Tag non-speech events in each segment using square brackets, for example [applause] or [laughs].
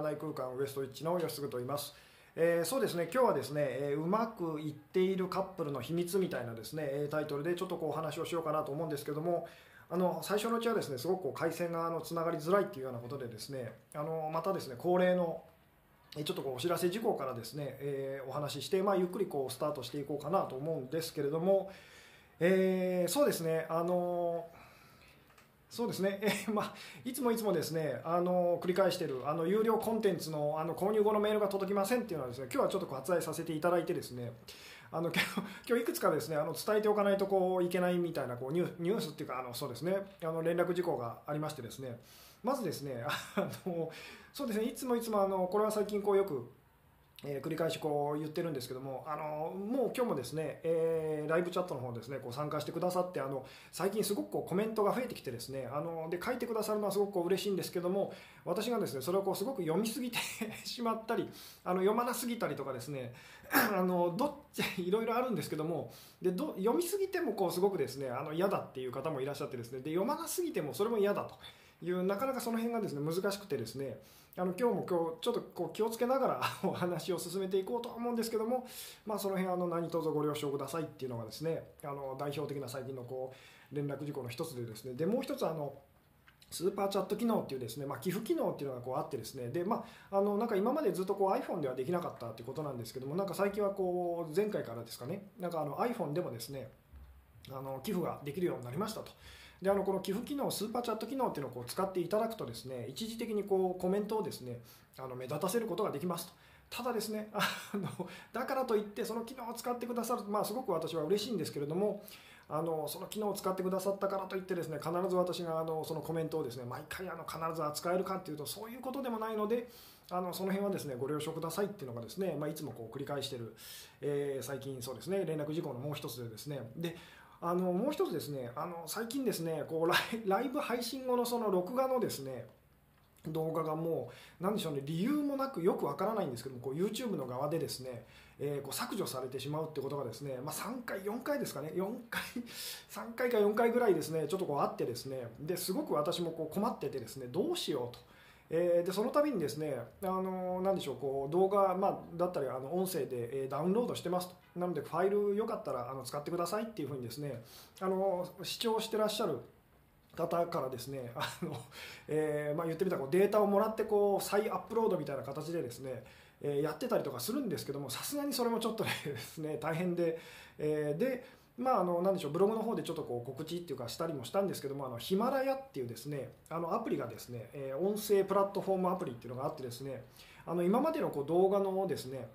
内空間ウエストイッチの吉嗣と言います、えーそうですね。今日はですね、えーうまくいっているカップルの秘密みたいなですねえータイトルでちょっとこうお話をしようかなと思うんですけどもあの最初のうちはですねすごくこう回線があのつながりづらいっていうようなことでですねあのまたですね恒例のえーちょっとこうお知らせ事項からですね、えーお話しして、まあ、ゆっくりこうスタートしていこうかなと思うんですけれども、えーそうですね。あのそうですね、[laughs] えーまあ、いつもいつもですねあの繰り返しているあの有料コンテンツのあの購入後のメールが届きませんっていうのはですね今日はちょっと割愛させていただいてですねあの今日 [laughs] 今日いくつかですねあの伝えておかないとこういけないみたいなこうニュニュースっていうかあのそうですね。あの連絡事項がありましてですね。まずですね [laughs] あのそうですね。いつもいつもあのこれは最近こうよくえー繰り返しこう言ってるんですけどもあのもう今日もですね、えーライブチャットの方ですねこう参加してくださってあの最近すごくこうコメントが増えてきてですねあので書いてくださるのはすごくこう嬉しいんですけども私がですねそれをこうすごく読みすぎて [laughs] しまったりあの読まなすぎたりとかですねあのどっちいろいろあるんですけどもでど読みすぎてもこうすごくですねあの嫌だっていう方もいらっしゃってですねで読まなすぎてもそれも嫌だというなかなかその辺がですね難しくてですねあの今日も今日ちょっとこう気をつけながら [laughs] お話を進めていこうと思うんですけども、まあ、その辺あの何卒ご了承くださいっていうのがですねあの代表的な最近のこう連絡事項の一つでですねでもう一つあのスーパーチャット機能っていうですね、まあ、寄付機能っていうのがこうあってですねで、まあ、あのなんか今までずっとこう iPhone ではできなかったっていうことなんですけどもなんか最近はこう前回からですかねなんかあの iPhone でもですねあの寄付ができるようになりましたと。であのこの寄付機能スーパーチャット機能っていうのをこう使っていただくとですね一時的にこうコメントをですねあの目立たせることができますと。ただですね [laughs] あのだからといってその機能を使ってくださるまあすごく私は嬉しいんですけれどもあのその機能を使ってくださったからといってですね必ず私があのそのコメントをですね毎回あの必ず扱えるかっていうとそういうことでもないのであのその辺はですねご了承くださいっていうのがですね、まあ、いつもこう繰り返している、えー最近そうですね連絡事項のもう一つでですね。であのもう一つですねあの最近ですねこうライ [laughs] ライブ配信後のその録画のですね動画がもうなんでしょうね理由もなくよくわからないんですけどもこう YouTube の側でですね、えーこう削除されてしまうってことがですね、まあ、3回4回ですかね4回 [laughs] 3回か4回ぐらいですねちょっとこうあってですねですごく私もこう困っててですねどうしようと。えーでその度にですね、あのなんでしょうこう動画、まあ、だったりあの音声で、えーダウンロードしてますとなのでファイルよかったらあの使ってくださいっていうふうにですねあの視聴してらっしゃる方からですねあの、えーまあ、言ってみたらこうデータをもらってこう再アップロードみたいな形でですね、えやってたりとかするんですけどもさすがにそれもちょっとねですね大変で、えーでまあ、あのなんでしょうブログの方でちょっとこう告知っていうかしたりもしたんですけどもあのヒマラヤっていうですねあのアプリがですね、え音声プラットフォームアプリっていうのがあってですねあの今までのこう動画のですね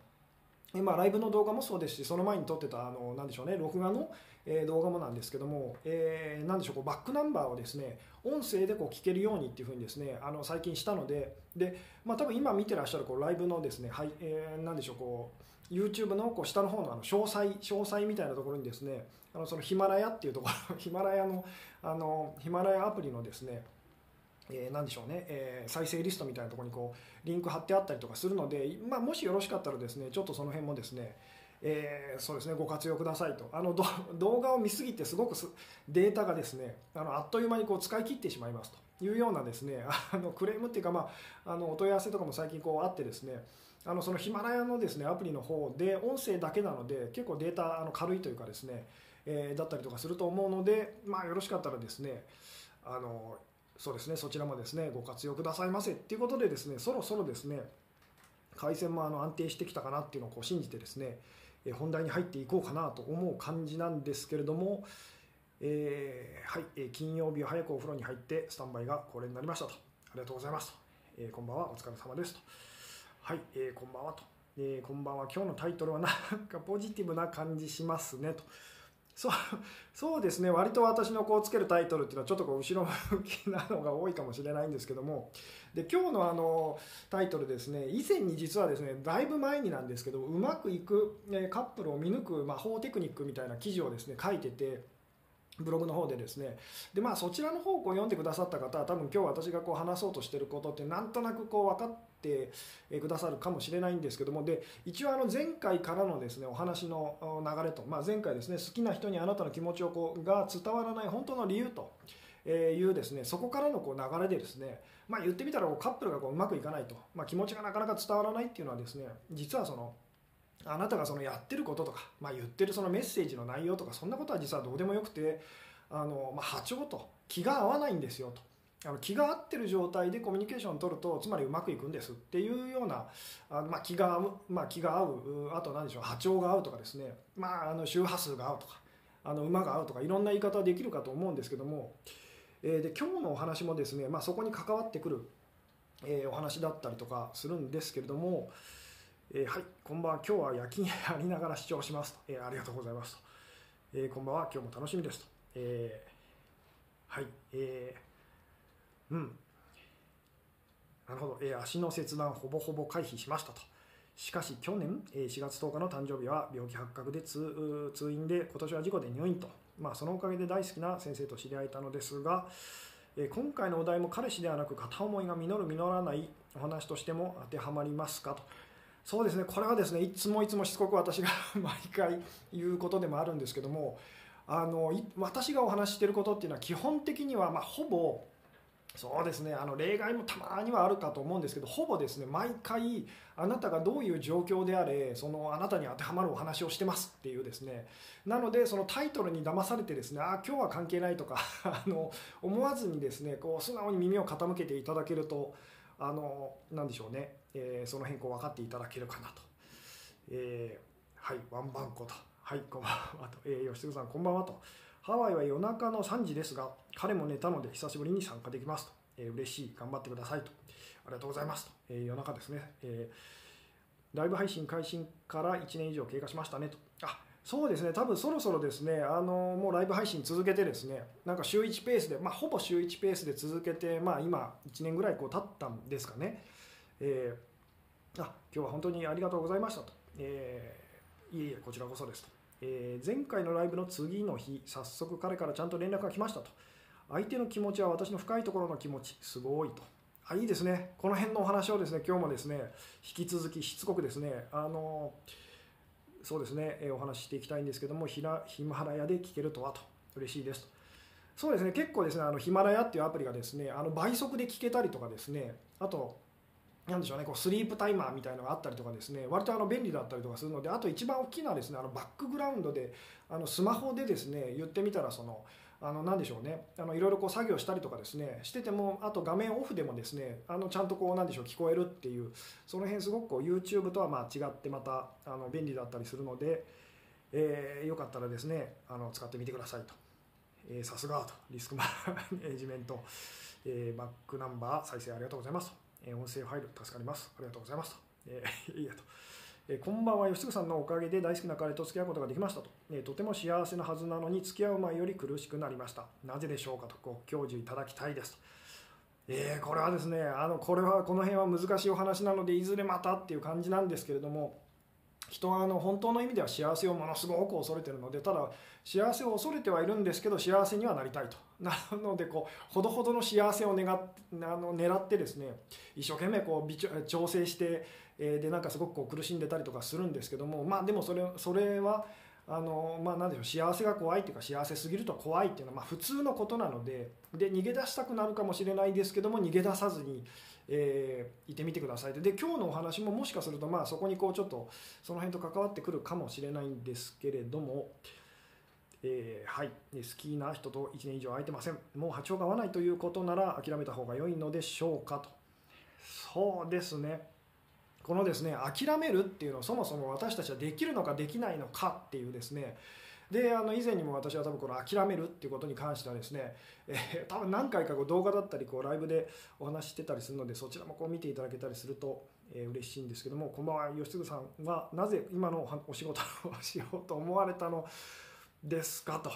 今ライブの動画もそうですしその前に撮ってたあのなんでしょうね録画の、え動画もなんですけども、えーなんでしょうこうバックナンバーをですね音声でこう聞けるようにっていうふうにですねあの最近したのでで、まあ、多分今見てらっしゃるこうライブのですね、はいえーなんでしょうこう YouTube のこう下の方のあの詳細詳細みたいなところにですねあのそのヒマラヤっていうところ [laughs] ヒマラヤのあのヒマラヤアプリのですねえー、なんでしょうね、えー再生リストみたいなところにこうリンク貼ってあったりとかするので、まあ、もしよろしかったらですねちょっとその辺もですね、えーそうですねご活用くださいと。あの [laughs] 動画を見すぎてすごくすデータがですねあのあっという間にこう使い切ってしまいますと。いうようなですね [laughs] あのクレームっていうか、まあ、あのお問い合わせとかも最近こうあってですねあのそのヒマラヤのですねアプリの方で音声だけなので結構データあの軽いというかですね、えーだったりとかすると思うので、まあ、よろしかったらですねあのそうですねそちらもですねご活用くださいませっていうことでですねそろそろですね回線もあの安定してきたかなっていうのをこう信じてですねえー本題に入っていこうかなと思う感じなんですけれども、えーはい、えー金曜日は早くお風呂に入ってスタンバイがこれになりましたと。ありがとうございますと、えーこんばんはお疲れ様ですと。はい、えーこんばんはと、えーこんばんは。今日のタイトルはなんかポジティブな感じしますねと。そうそうですね。割と私のこうつけるタイトルっていうのはちょっとこう後ろ向きなのが多いかもしれないんですけども。で今日のあのタイトルですね。以前に実はですねだいぶ前になんですけどうまくいくカップルを見抜く魔法テクニックみたいな記事をですね書いててブログの方でですね。でまあそちらの方を読んでくださった方は多分今日私がこう話そうとしてることってなんとなくこう分かってくださるかもしれないんですけどもで一応あの前回からのですねお話の流れと、まあ、前回ですね好きな人にあなたの気持ちをこうが伝わらない本当の理由とえいうですねそこからのこう流れでですねまあ、言ってみたらこうカップルがこううまくいかないと、まあ、気持ちがなかなか伝わらないっていうのはですね実はそのあなたがそのやってることとか、まあ、言ってるそのメッセージの内容とかそんなことは実はどうでもよくてあの、まあ、波長と気が合わないんですよと。あの気が合ってる状態でコミュニケーションを取るとつまりうまくいくんですっていうようなあまあ、気が合う、まあ、気が合うあと何でしょう波長が合うとかですね、まあ、あの周波数が合うとかあの馬が合うとかいろんな言い方はできるかと思うんですけども、えー、で今日のお話もですね、まあ、そこに関わってくる、えー、お話だったりとかするんですけれども、えー、はいこんばんは。今日は夜勤やりながら視聴しますと、えありがとうございますと、えこんばんは。今日も楽しみですと、えはいえー、うん。なるほど、え足の切断ほぼほぼ回避しましたと。しかし去年え4月10日の誕生日は病気発覚で通院で今年は事故で入院と、まあ、そのおかげで大好きな先生と知り合えたのですがえ今回のお題も彼氏ではなく片思いが実る実らないお話としても当てはまりますかと。そうですね。これはですねいつもいつもしつこく私が [laughs] 毎回言うことでもあるんですけどもあの私がお話ししてることっていうのは基本的にはまほぼそうですね。あの例外もたまにはあるかと思うんですけどほぼですね毎回あなたがどういう状況であれそのあなたに当てはまるお話をしてますっていうですね。なのでそのタイトルに騙されてですねあ今日は関係ないとか [laughs] あの思わずにですねこう素直に耳を傾けていただけるとあの何でしょうね、えー、その辺こう分かっていただけるかなと、えー、はいワンバンコと。はいこんばんはと、えー、吉嗣さんこんばんはと。ハワイは夜中の3時ですが、彼も寝たので久しぶりに参加できますと。えー、嬉しい、頑張ってくださいと。ありがとうございますと。えー、夜中ですね、えー、ライブ配信開始から1年以上経過しましたねと。あそうですね、多分そろそろですね、あのもうライブ配信続けてですね、なんか週1ペースで、まあ、ほぼ週1ペースで続けて、まあ、今、1年ぐらいこう経ったんですかね。えー、あ今日は本当にありがとうございましたと。えー、いえいえ、こちらこそですと。えー、前回のライブの次の日早速彼からちゃんと連絡が来ましたと。相手の気持ちは私の深いところの気持ちすごいと。あいいですね。この辺のお話をですね今日もですね引き続きしつこくですねあのそうですね、えー、お話ししていきたいんですけどもヒマラヤで聞けるとはと。嬉しいですと。そうですね結構ですねあのヒマラヤっていうアプリがですねあの倍速で聞けたりとかですねあとなんでしょうね、こうスリープタイマーみたいなのがあったりとかですね割とあの便利だったりとかするのであと一番大きいのはですねあのバックグラウンドであのスマホでですね言ってみたらそのあの何でしょうねあのいろいろこう作業したりとかですねしててもあと画面オフでもですねあのちゃんとこうなんでしょう聞こえるっていうその辺すごくこう YouTube とはまあ違ってまたあの便利だったりするので、えー、よかったらですねあの使ってみてくださいと。さすがとリスクマネジメント、えー、バックナンバー再生ありがとうございますと。え音声ファイル助かります。ありがとうございますと。えー、[laughs] いいやと。えこんばんは、吉純さんのおかげで大好きな彼と付き合うことができましたと、えとても幸せなはずなのに付き合う前より苦しくなりました。なぜでしょうかとご教授いただきたいですと。えー、これはですね、あのこれはこの辺は難しいお話なのでいずれまたっていう感じなんですけれども、人はあの本当の意味では幸せをものすごく恐れてるのでただ幸せを恐れてはいるんですけど幸せにはなりたいと。なのでこうほどほどの幸せを願っあの狙ってですね一生懸命こう調整して、えー、でなんかすごくこう苦しんでたりとかするんですけどもまあでもそれそれはあのまあ、何でしょう幸せが怖いっていうか幸せすぎると怖いっていうのはまあ普通のことなのでで逃げ出したくなるかもしれないですけども逃げ出さずにえー、いてみてくださいで今日のお話ももしかするとまあそこにこうちょっとその辺と関わってくるかもしれないんですけれども、えー、はい。好きな人と1年以上会えてません。もう波長が合わないということなら諦めた方が良いのでしょうかと。そうですね。このですね諦めるっていうのはそもそも私たちはできるのかできないのかっていうですねであの以前にも私は多分この諦めるっていうことに関してはですね、えー、多分何回かこう動画だったりこうライブでお話ししてたりするのでそちらもこう見ていただけたりすると、えー、嬉しいんですけどもこんばんは吉嗣さんはなぜ今のお仕事をしようと思われたのですかと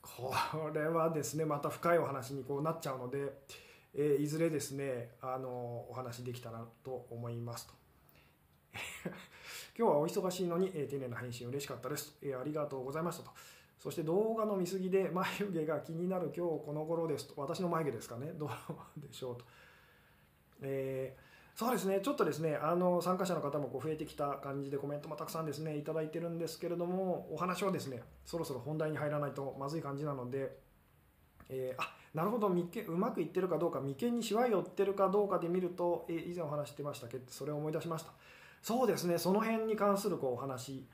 これはですねまた深いお話にこうなっちゃうので、えー、いずれですねあのお話できたらと思いますと。[laughs] 今日はお忙しいのに、えー、丁寧な返信嬉しかったです、えー、ありがとうございましたと。そして動画の見過ぎで眉毛が気になる今日この頃ですと。私の眉毛ですかね？どうでしょうと。えー、そうですね、ちょっとですね、あの参加者の方もこう増えてきた感じでコメントもたくさんですね、いただいてるんですけれども、お話はですね、そろそろ本題に入らないとまずい感じなので、えー、あなるほどうまくいってるかどうか眉間にしわ寄ってるかどうかで見ると、えー、以前お話してましたけどそれを思い出しましたそうですね。その辺に関するこうお話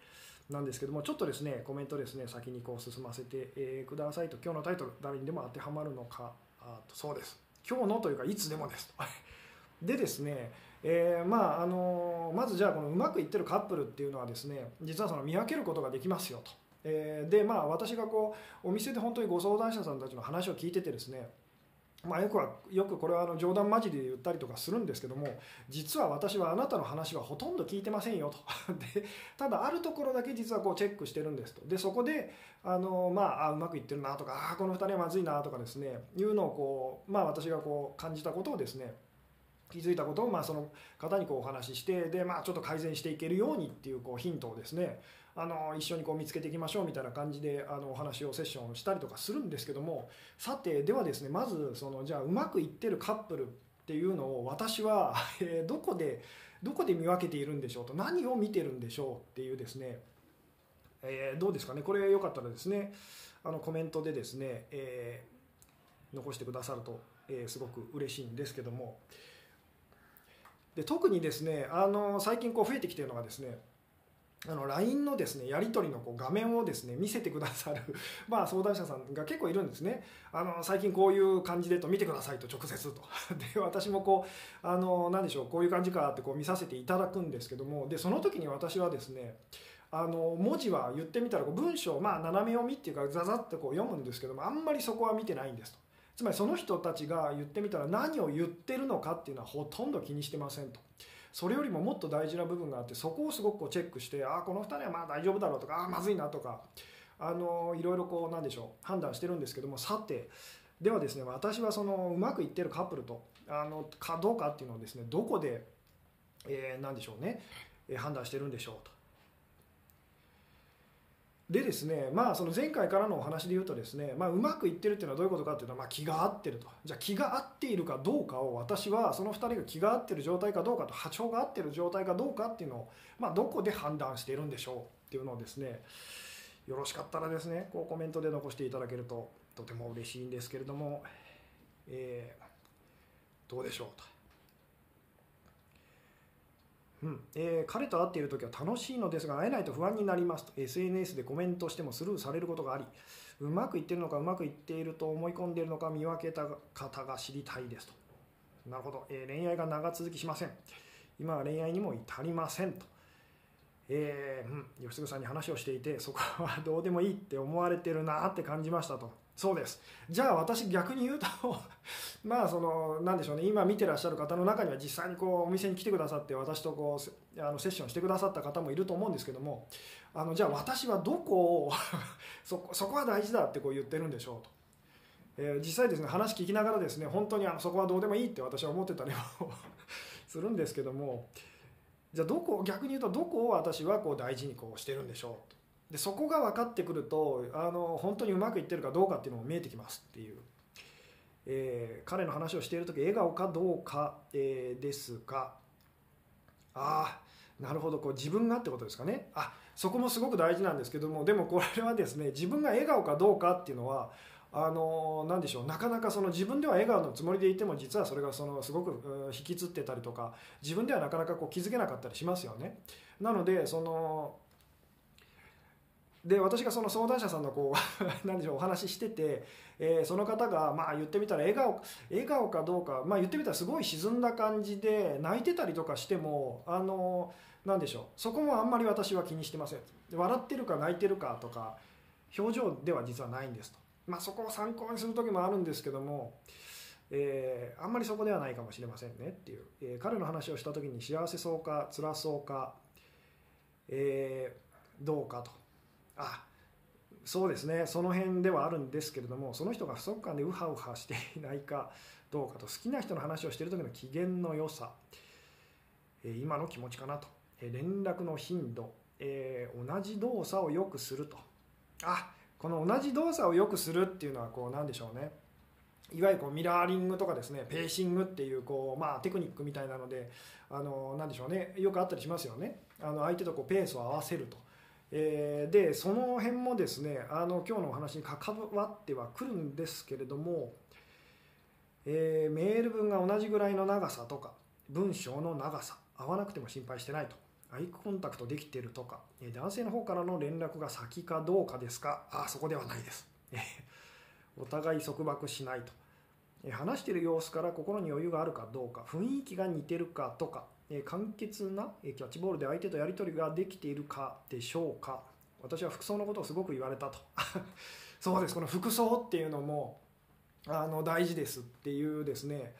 なんですけどもちょっとですねコメントですね先にこう進ませて、え、くださいと今日のタイトル誰にでも当てはまるのかあとそうです。今日のというかいつでもです [laughs] でですねえー、まああのまずじゃあこのうまくいってるカップルっていうのはですね実はその見分けることができますよと、えー、でまあ私がこうお店で本当にご相談者さんたちの話を聞いててですねまあ、よくはよくこれはあの冗談交じりで言ったりとかするんですけども実は私はあなたの話はほとんど聞いてませんよと。[laughs] でただあるところだけ実はこうチェックしてるんですと。でそこであの、まあ、あうまくいってるなとかあこの2人はまずいなとかですねいうのをこう、まあ、私がこう感じたことをですね気づいたことをまあその方にこうお話ししてで、まあ、ちょっと改善していけるようにっていうこうヒントをですねあの一緒にこう見つけていきましょうみたいな感じであのお話をセッションしたりとかするんですけどもさてではですねまずそのじゃあうまくいってるカップルっていうのを私は、[laughs] えどこでどこで見分けているんでしょうと何を見てるんでしょうっていうですね、えー、どうですかね？これよかったらですねあのコメントでですね、えー、残してくださると、えー、すごく嬉しいんですけども。で特にですねあの最近こう増えてきてるのがですねあの LINE のですねやり取りのこう画面をですね見せてくださる [laughs] まあ相談者さんが結構いるんですね。あの最近こういう感じでと見てくださいと直接と。[laughs] で私もこうあの何でしょうこういう感じかってこう見させていただくんですけども。でその時に私はですねあの文字は言ってみたらこう文章まあ斜め読みっていうかザザってこう読むんですけどもあんまりそこは見てないんですと。つまりその人たちが言ってみたら何を言ってるのかっていうのはほとんど気にしてませんと。それよりももっと大事な部分があってそこをすごくこうチェックしてああこの2人はまあ大丈夫だろうとかああまずいなとかあのいろいろこうなんでしょう判断してるんですけどもさてではですね私はそのうまくいってるカップルとあのかどうかっていうのをですねどこで、えー、何でしょうね、判断してるんでしょうと。でですねまあその前回からのお話で言うとですね、まあ、うまくいってるっていうのはどういうことかっていうのは、まあ、気が合ってるとじゃあ気が合っているかどうかを私はその2人が気が合ってる状態かどうかと波長が合ってる状態かどうかっていうのを、まあ、どこで判断しているんでしょうっていうのをですねよろしかったらですねこうコメントで残していただけるととても嬉しいんですけれども、えー、どうでしょうと。うん。えー、彼と会っている時は楽しいのですが会えないと不安になりますと。SNS でコメントしてもスルーされることがありうまくいってるのかうまくいっていると思い込んでいるのか見分けた方が知りたいですと。なるほど、えー、恋愛が長続きしません。今は恋愛にも至りませんと、えー、うん、吉純さんに話をしていてそこはどうでもいいって思われてるなって感じましたと。そうです。じゃあ私逆に言うと [laughs] まあその何でしょうね。今見てらっしゃる方の中には実際にこうお店に来てくださって私とこうあのセッションしてくださった方もいると思うんですけどもあのじゃあ私はどこを [laughs] そこそこは大事だってこう言ってるんでしょうと。えー、実際ですね話聞きながらですね本当にあのそこはどうでもいいって私は思ってたりも [laughs] するんですけどもじゃあどこ逆に言うとどこを私はこう大事にこうしてるんでしょうと。でそこが分かってくるとあの本当にうまくいってるかどうかっていうのも見えてきますっていう、えー、彼の話をしている時笑顔かどうか、えー、ですがああなるほどこう自分がってことですかねあそこもすごく大事なんですけどもでもこれはですね自分が笑顔かどうかっていうのはあの何でしょうなかなかその自分では笑顔のつもりでいても実はそれがそのすごく引きつってたりとか自分ではなかなかこう気づけなかったりしますよね。なのでそので私がその相談者さんのこう [laughs] 何でしょうお話ししてて、えー、その方がまあ言ってみたら笑顔笑顔かどうか、まあ、言ってみたらすごい沈んだ感じで泣いてたりとかしてもあの何でしょうそこもあんまり私は気にしてません。笑ってるか泣いてるかとか表情では実はないんですと、まあ、そこを参考にする時もあるんですけども、えー、あんまりそこではないかもしれませんねっていう、えー、彼の話をした時に幸せそうか辛そうか、えー、どうかと。あそうですね。その辺ではあるんですけれどもその人が不足感でウハウハしていないかどうかと好きな人の話をしている時の機嫌の良さ、今の気持ちかなと、連絡の頻度、え、同じ動作をよくすると。あこの同じ動作をよくするっていうのはこうなんでしょうね。いわゆるこうミラーリングとかですねペーシングっていうこう、まあ、テクニックみたいなのであのなんでしょうね。よくあったりしますよね。あの相手とこうペースを合わせると。えー、でその辺もですねあの今日のお話に関わってはくるんですけれども、えー、メール文が同じぐらいの長さとか文章の長さ合わなくても心配してないと。アイコンタクトできてるとか男性の方からの連絡が先かどうかですかあそこではないです。お互い束縛しないと。話してる様子から心に余裕があるかどうか雰囲気が似てるかとか簡潔なキャッチボールで相手とやり取りができているかでしょうか。私は服装のことをすごく言われたと。[laughs] そうです。この服装っていうのもあの大事ですっていうですね、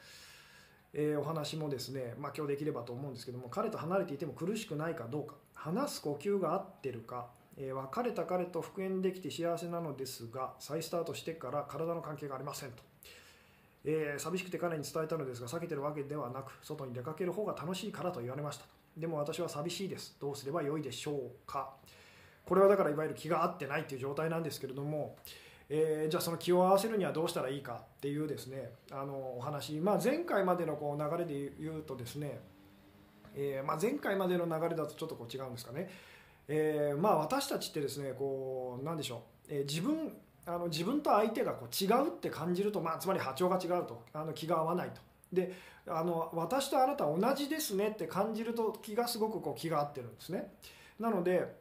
えー、お話もですね、まあ、今日できればと思うんですけども彼と離れていても苦しくないかどうか。話す呼吸が合ってるか、えー、別れた彼と復縁できて幸せなのですが再スタートしてから体の関係がありませんと。えー、寂しくて彼に伝えたのですが避けてるわけではなく外に出かける方が楽しいからと言われました。でも私は寂しいです。どうすればよいでしょうか。これはだからいわゆる気が合ってないっていう状態なんですけれども、えー、じゃあその気を合わせるにはどうしたらいいかっていうですねあのお話、まあ、前回までのこう流れで言うとですね、えー、まあ、前回までの流れだとちょっとこう違うんですかね、えまあ、私たちってですねこうなんでしょう、え自分あの自分と相手がこう違うって感じると、まあ、つまり波長が違うとあの気が合わないと。であの私とあなた同じですねって感じると気がすごくこう気が合ってるんですね。なので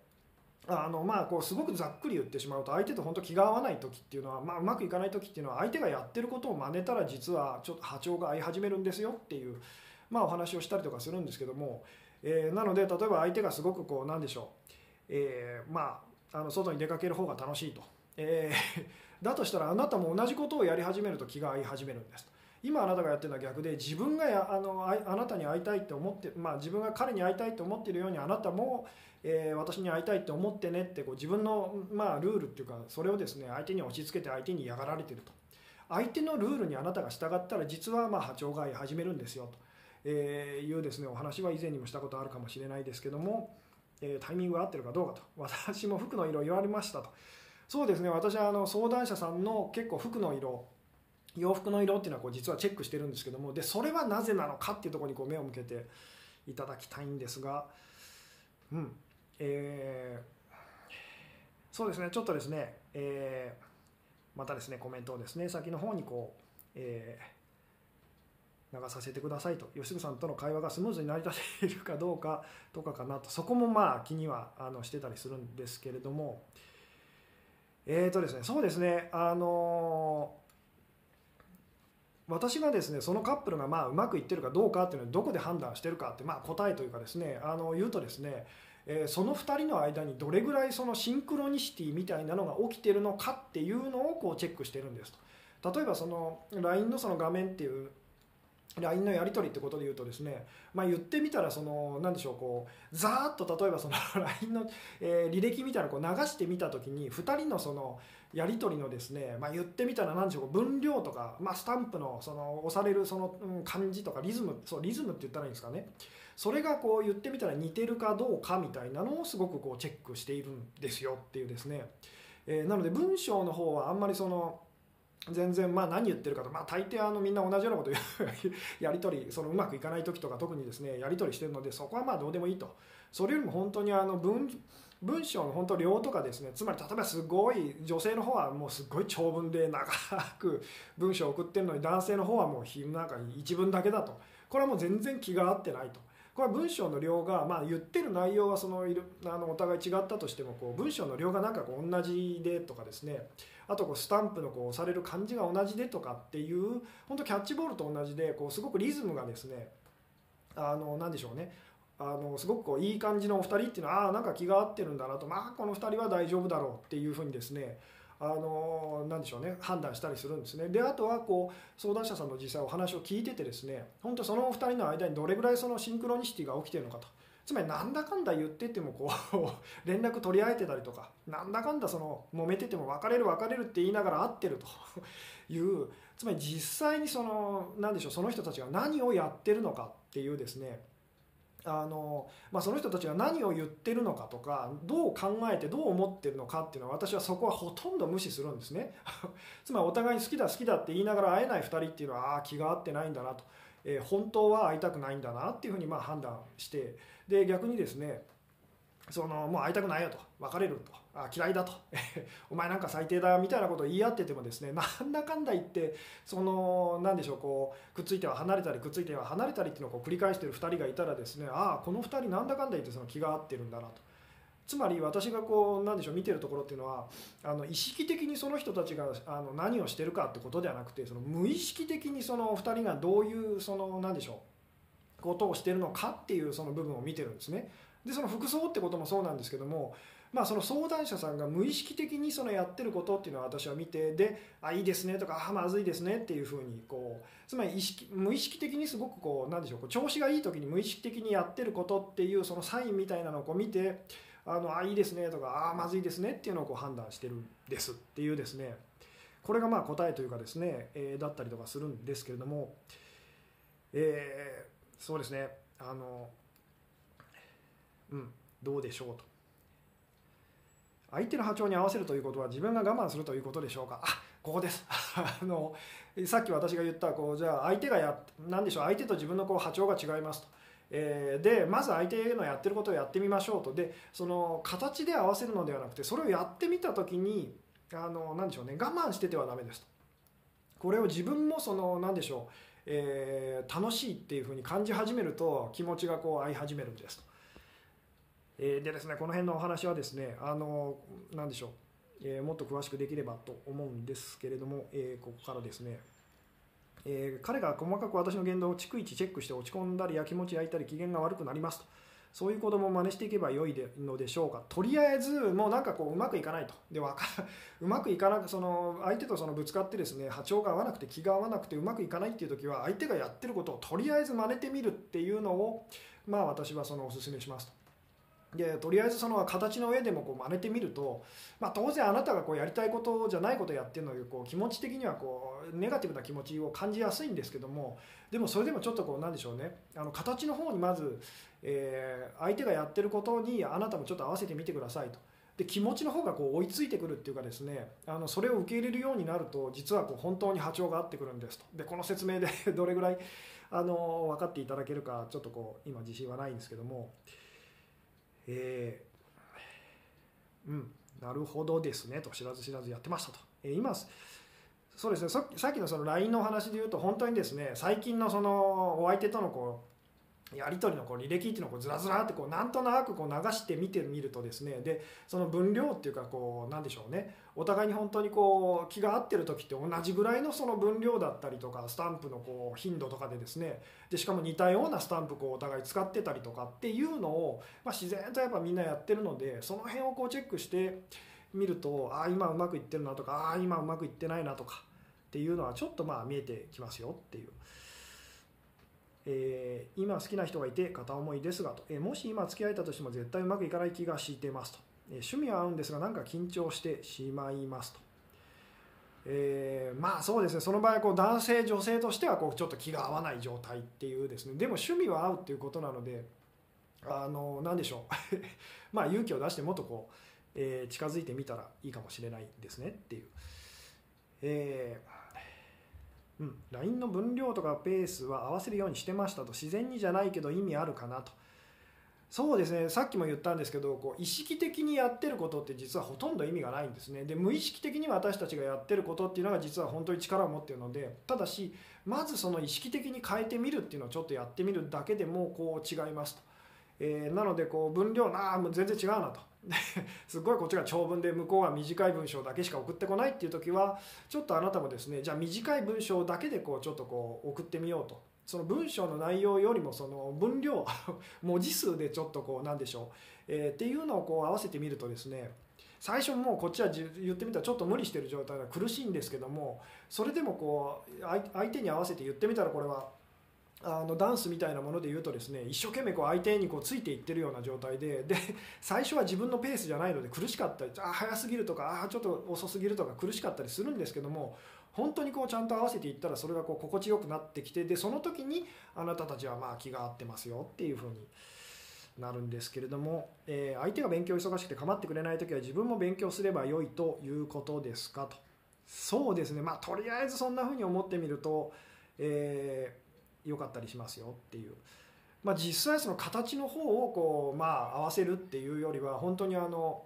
あのまあこうすごくざっくり言ってしまうと相手と本当気が合わない時っていうのは、まあ、うまくいかない時っていうのは相手がやってることを真似たら実はちょっと波長が合い始めるんですよっていう、まあ、お話をしたりとかするんですけども、えー、なので例えば相手がすごくこうなんでしょう、えー、まああの外に出かける方が楽しいと。えー、だとしたらあなたも同じことをやり始めると気が合い始めるんです。今あなたがやってるのは逆で自分があのあなたに会いたいって思って、まあ、自分が彼に会いたいと思っているようにあなたも、えー、私に会いたいって思ってねってこう自分の、まあ、ルールっていうかそれをですね相手に押し付けて相手に嫌がられてると。相手のルールにあなたが従ったら実はまあ波長が合い始めるんですよと、えいうですねお話は以前にもしたことあるかもしれないですけども、えー、タイミングが合ってるかどうかと。私も服の色言われましたと。そうですね。私はあの相談者さんの結構服の色洋服の色っていうのはこう実はチェックしてるんですけどもでそれはなぜなのかっていうところにこう目を向けていただきたいんですがうん。えー、そうですね。ちょっとですね、えー、またですねコメントをですね先の方にこう、えー、流させてくださいと吉純さんとの会話がスムーズに成り立っているかどうかとかかなとそこもまあ気にはあのしてたりするんですけれども、えーとですね、そうですね、あのー、私がですねそのカップルがまあうまくいってるかどうかっていうのはどこで判断してるかってまあ答えというかですねあの言うとですね、えー、その2人の間にどれぐらいそのシンクロニシティみたいなのが起きてるのかっていうのをこうチェックしてるんですと。例えばその LINE のその画面っていう LINE のやり取りってことで言うとですね、まあ、言ってみたらその何でしょうこうざーっと例えばその [laughs] LINE の、え履歴みたいなこう流してみた時に2人のそのやり取りのですね、まあ、言ってみたら何でしょう分量とか、まあ、スタンプのその押されるその感じとかリズムそうリズムって言ったらいいんですかね。それがこう言ってみたら似てるかどうかみたいなのをすごくこうチェックしているんですよっていうですね、えー、なので文章の方はあんまりその全然まあ何言ってるかと、まあ、大抵あのみんな同じようなこと [laughs] やり取りそのうまくいかない時とか特にですねやり取りしてるのでそこはまあどうでもいいとそれよりも本当にあの文文章の本当量とかですねつまり例えばすごい女性の方はもうすごい長文で長く [laughs] 文章を送ってるのに男性の方はもうなんか一文だけだとこれはもう全然気が合ってないと。これは文章の量が、まあ、言ってる内容はそのいるあのお互い違ったとしてもこう文章の量がなんかこう同じでとかですね。あとこうスタンプのこう押される感じが同じでとかっていう本当キャッチボールと同じでこうすごくリズムがですねあの何でしょうね。あのすごくこういい感じのお二人っていうのはああなんか気が合ってるんだなとまあこの二人は大丈夫だろうっていうふうにですねあの何でしょうね判断したりするんですね。であとはこう相談者さんの実際お話を聞いててですね本当そのお二人の間にどれぐらいそのシンクロニシティが起きてるのかと。つまりなんだかんだ言っててもこう [laughs] 連絡取り合えてたりとかなんだかんだその揉めてても別れる別れるって言いながら会ってると。いうつまり実際にその何でしょうその人たちが何をやってるのかっていうですねあのまあ、その人たちが何を言ってるのかとかどう考えてどう思ってるのかっていうのは私はそこはほとんど無視するんですね。[laughs] つまりお互いに好きだ好きだって言いながら会えない2人っていうのはああ気が合ってないんだなと、えー、本当は会いたくないんだなっていうふうにまあ判断して。で逆にですねそのもう会いたくないよと別れるとあ嫌いだと [laughs] お前なんか最低だみたいなことを言い合っててもですねなんだかんだ言ってその何でしょうこうくっついては離れたりくっついては離れたりっていうのを繰り返してる2人がいたらですねああこの2人なんだかんだ言ってその気が合ってるんだなと。つまり私がこうなんでしょう見てるところっていうのはあの意識的にその人たちがあの何をしてるかってことではなくてその無意識的にその2人がどういうその何でしょうことをしてるのかっていうその部分を見てるんですね。でその服装ってこともそうなんですけども、まあ、その相談者さんが無意識的にそのやってることっていうのは私は見てで「あいいですね」とか「あまずいですね」っていうふうにこうつまり意識無意識的にすごくこうなんでしょう調子がいい時に無意識的にやってることっていうそのサインみたいなのをこう見て「あのあいいですね」とか「あまずいですね」っていうのをこう判断してるんですっていうですね。これがまあ答えというかですね、えー、だったりとかするんですけれども、えー、そうですね。あのうん、どうでしょうと。相手の波長に合わせるということは自分が我慢するということでしょうか。あここです。[laughs] あのさっき私が言ったこうじゃあ相手がや何でしょう。相手と自分のこう波長が違いますと。えー、でまず相手のやってることをやってみましょうと。でその形で合わせるのではなくてそれをやってみた時にあの何でしょうね。我慢しててはダメですと。これを自分もその何でしょう、えー、楽しいっていうふうに感じ始めると気持ちがこう合い始めるんですと。えー、でですねこの辺のお話はですねあの何でしょう、えー、もっと詳しくできればと思うんですけれども、えー、ここからですねえー、彼が細かく私の言動を逐一チェックして落ち込んだりやきもち焼いたり機嫌が悪くなりますと。そういう子供を真似していけばよいのでしょうか。とりあえずもうなんかこううまくいかないと。でわか [laughs] うまくいかなくその相手とそのぶつかってですね波長が合わなくて気が合わなくてうまくいかないっていう時は相手がやってることをとりあえず真似てみるっていうのをまあ私はそのおすすめしますと。でとりあえずその形の上でもこう真似てみると、まあ、当然あなたがこうやりたいことじゃないことをやってるのでこう気持ち的にはこうネガティブな気持ちを感じやすいんですけどもでもそれでもちょっとこうなんでしょうねあの形の方にまず、えー、相手がやってることにあなたもちょっと合わせてみてくださいと。で気持ちの方がこう追いついてくるっていうかですねあのそれを受け入れるようになると実はこう本当に波長が合ってくるんですとでこの説明でどれぐらいあの分かっていただけるかちょっとこう今自信はないんですけども。えー、うんなるほどですねと知らず知らずやってましたと、えー、今そうですねさっきのその LINE の話で言うと本当にですね最近のそのお相手とのこうやり取りのこう履歴っていうのをこうずらずらってこうなんとなくこう流して見てみるとですねでその分量っていうかこうなんでしょうねお互いに本当にこう気が合ってる時って同じぐらいのその分量だったりとかスタンプのこう頻度とかでですねでしかも似たようなスタンプこうお互い使ってたりとかっていうのを、まあ、自然とやっぱみんなやってるのでその辺をこうチェックしてみるとああ今うまくいってるなとかああ今うまくいってないなとかっていうのはちょっとまあ見えてきますよっていう。えー、今好きな人がいて片思いですがと、えー、もし今付き合えたとしても絶対うまくいかない気がしてますと、えー、趣味は合うんですがなんか緊張してしまいますと、えまあそうですね。その場合こう男性女性としてはこうちょっと気が合わない状態っていうですね。でも趣味は合うっていうことなのであの何でしょう。[laughs] まあ勇気を出してもっとこう、え近づいてみたらいいかもしれないですねっていう。えーうん、LINE の分量とかペースは合わせるようにしてましたと。自然にじゃないけど意味あるかなと。そうですね。さっきも言ったんですけどこう意識的にやってることって実はほとんど意味がないんですね。で無意識的に私たちがやってることっていうのが実は本当に力を持ってるのでただしまずその意識的に変えてみるっていうのをちょっとやってみるだけでもこう違いますと、えー、なのでこう分量なあもう全然違うなと。[laughs] すごいこっちが長文で向こうが短い文章だけしか送ってこないっていう時はちょっとあなたもですねじゃあ短い文章だけでこうちょっとこう送ってみようと。その文章の内容よりもその分量 [laughs] 文字数でちょっとこうなんでしょう、えー、っていうのをこう合わせてみるとですね最初もうこっちは言ってみたらちょっと無理してる状態が苦しいんですけどもそれでもこう相手に合わせて言ってみたらこれはあのダンスみたいなもので言うとですね一生懸命こう相手にこうついていってるような状態でで最初は自分のペースじゃないので苦しかったりあ早すぎるとかあちょっと遅すぎるとか苦しかったりするんですけども本当にこうちゃんと合わせていったらそれがこう心地よくなってきてでその時にあなたたちはまあ気が合ってますよっていうふうになるんですけれども、えー、相手が勉強忙しくて構ってくれない時は自分も勉強すればよいということですかと。そうですね。まあとりあえずそんなふうに思ってみると、えー良かったりしますよっていう。まあ、実際その形の方をこう、まあ、合わせるっていうよりは本当にあの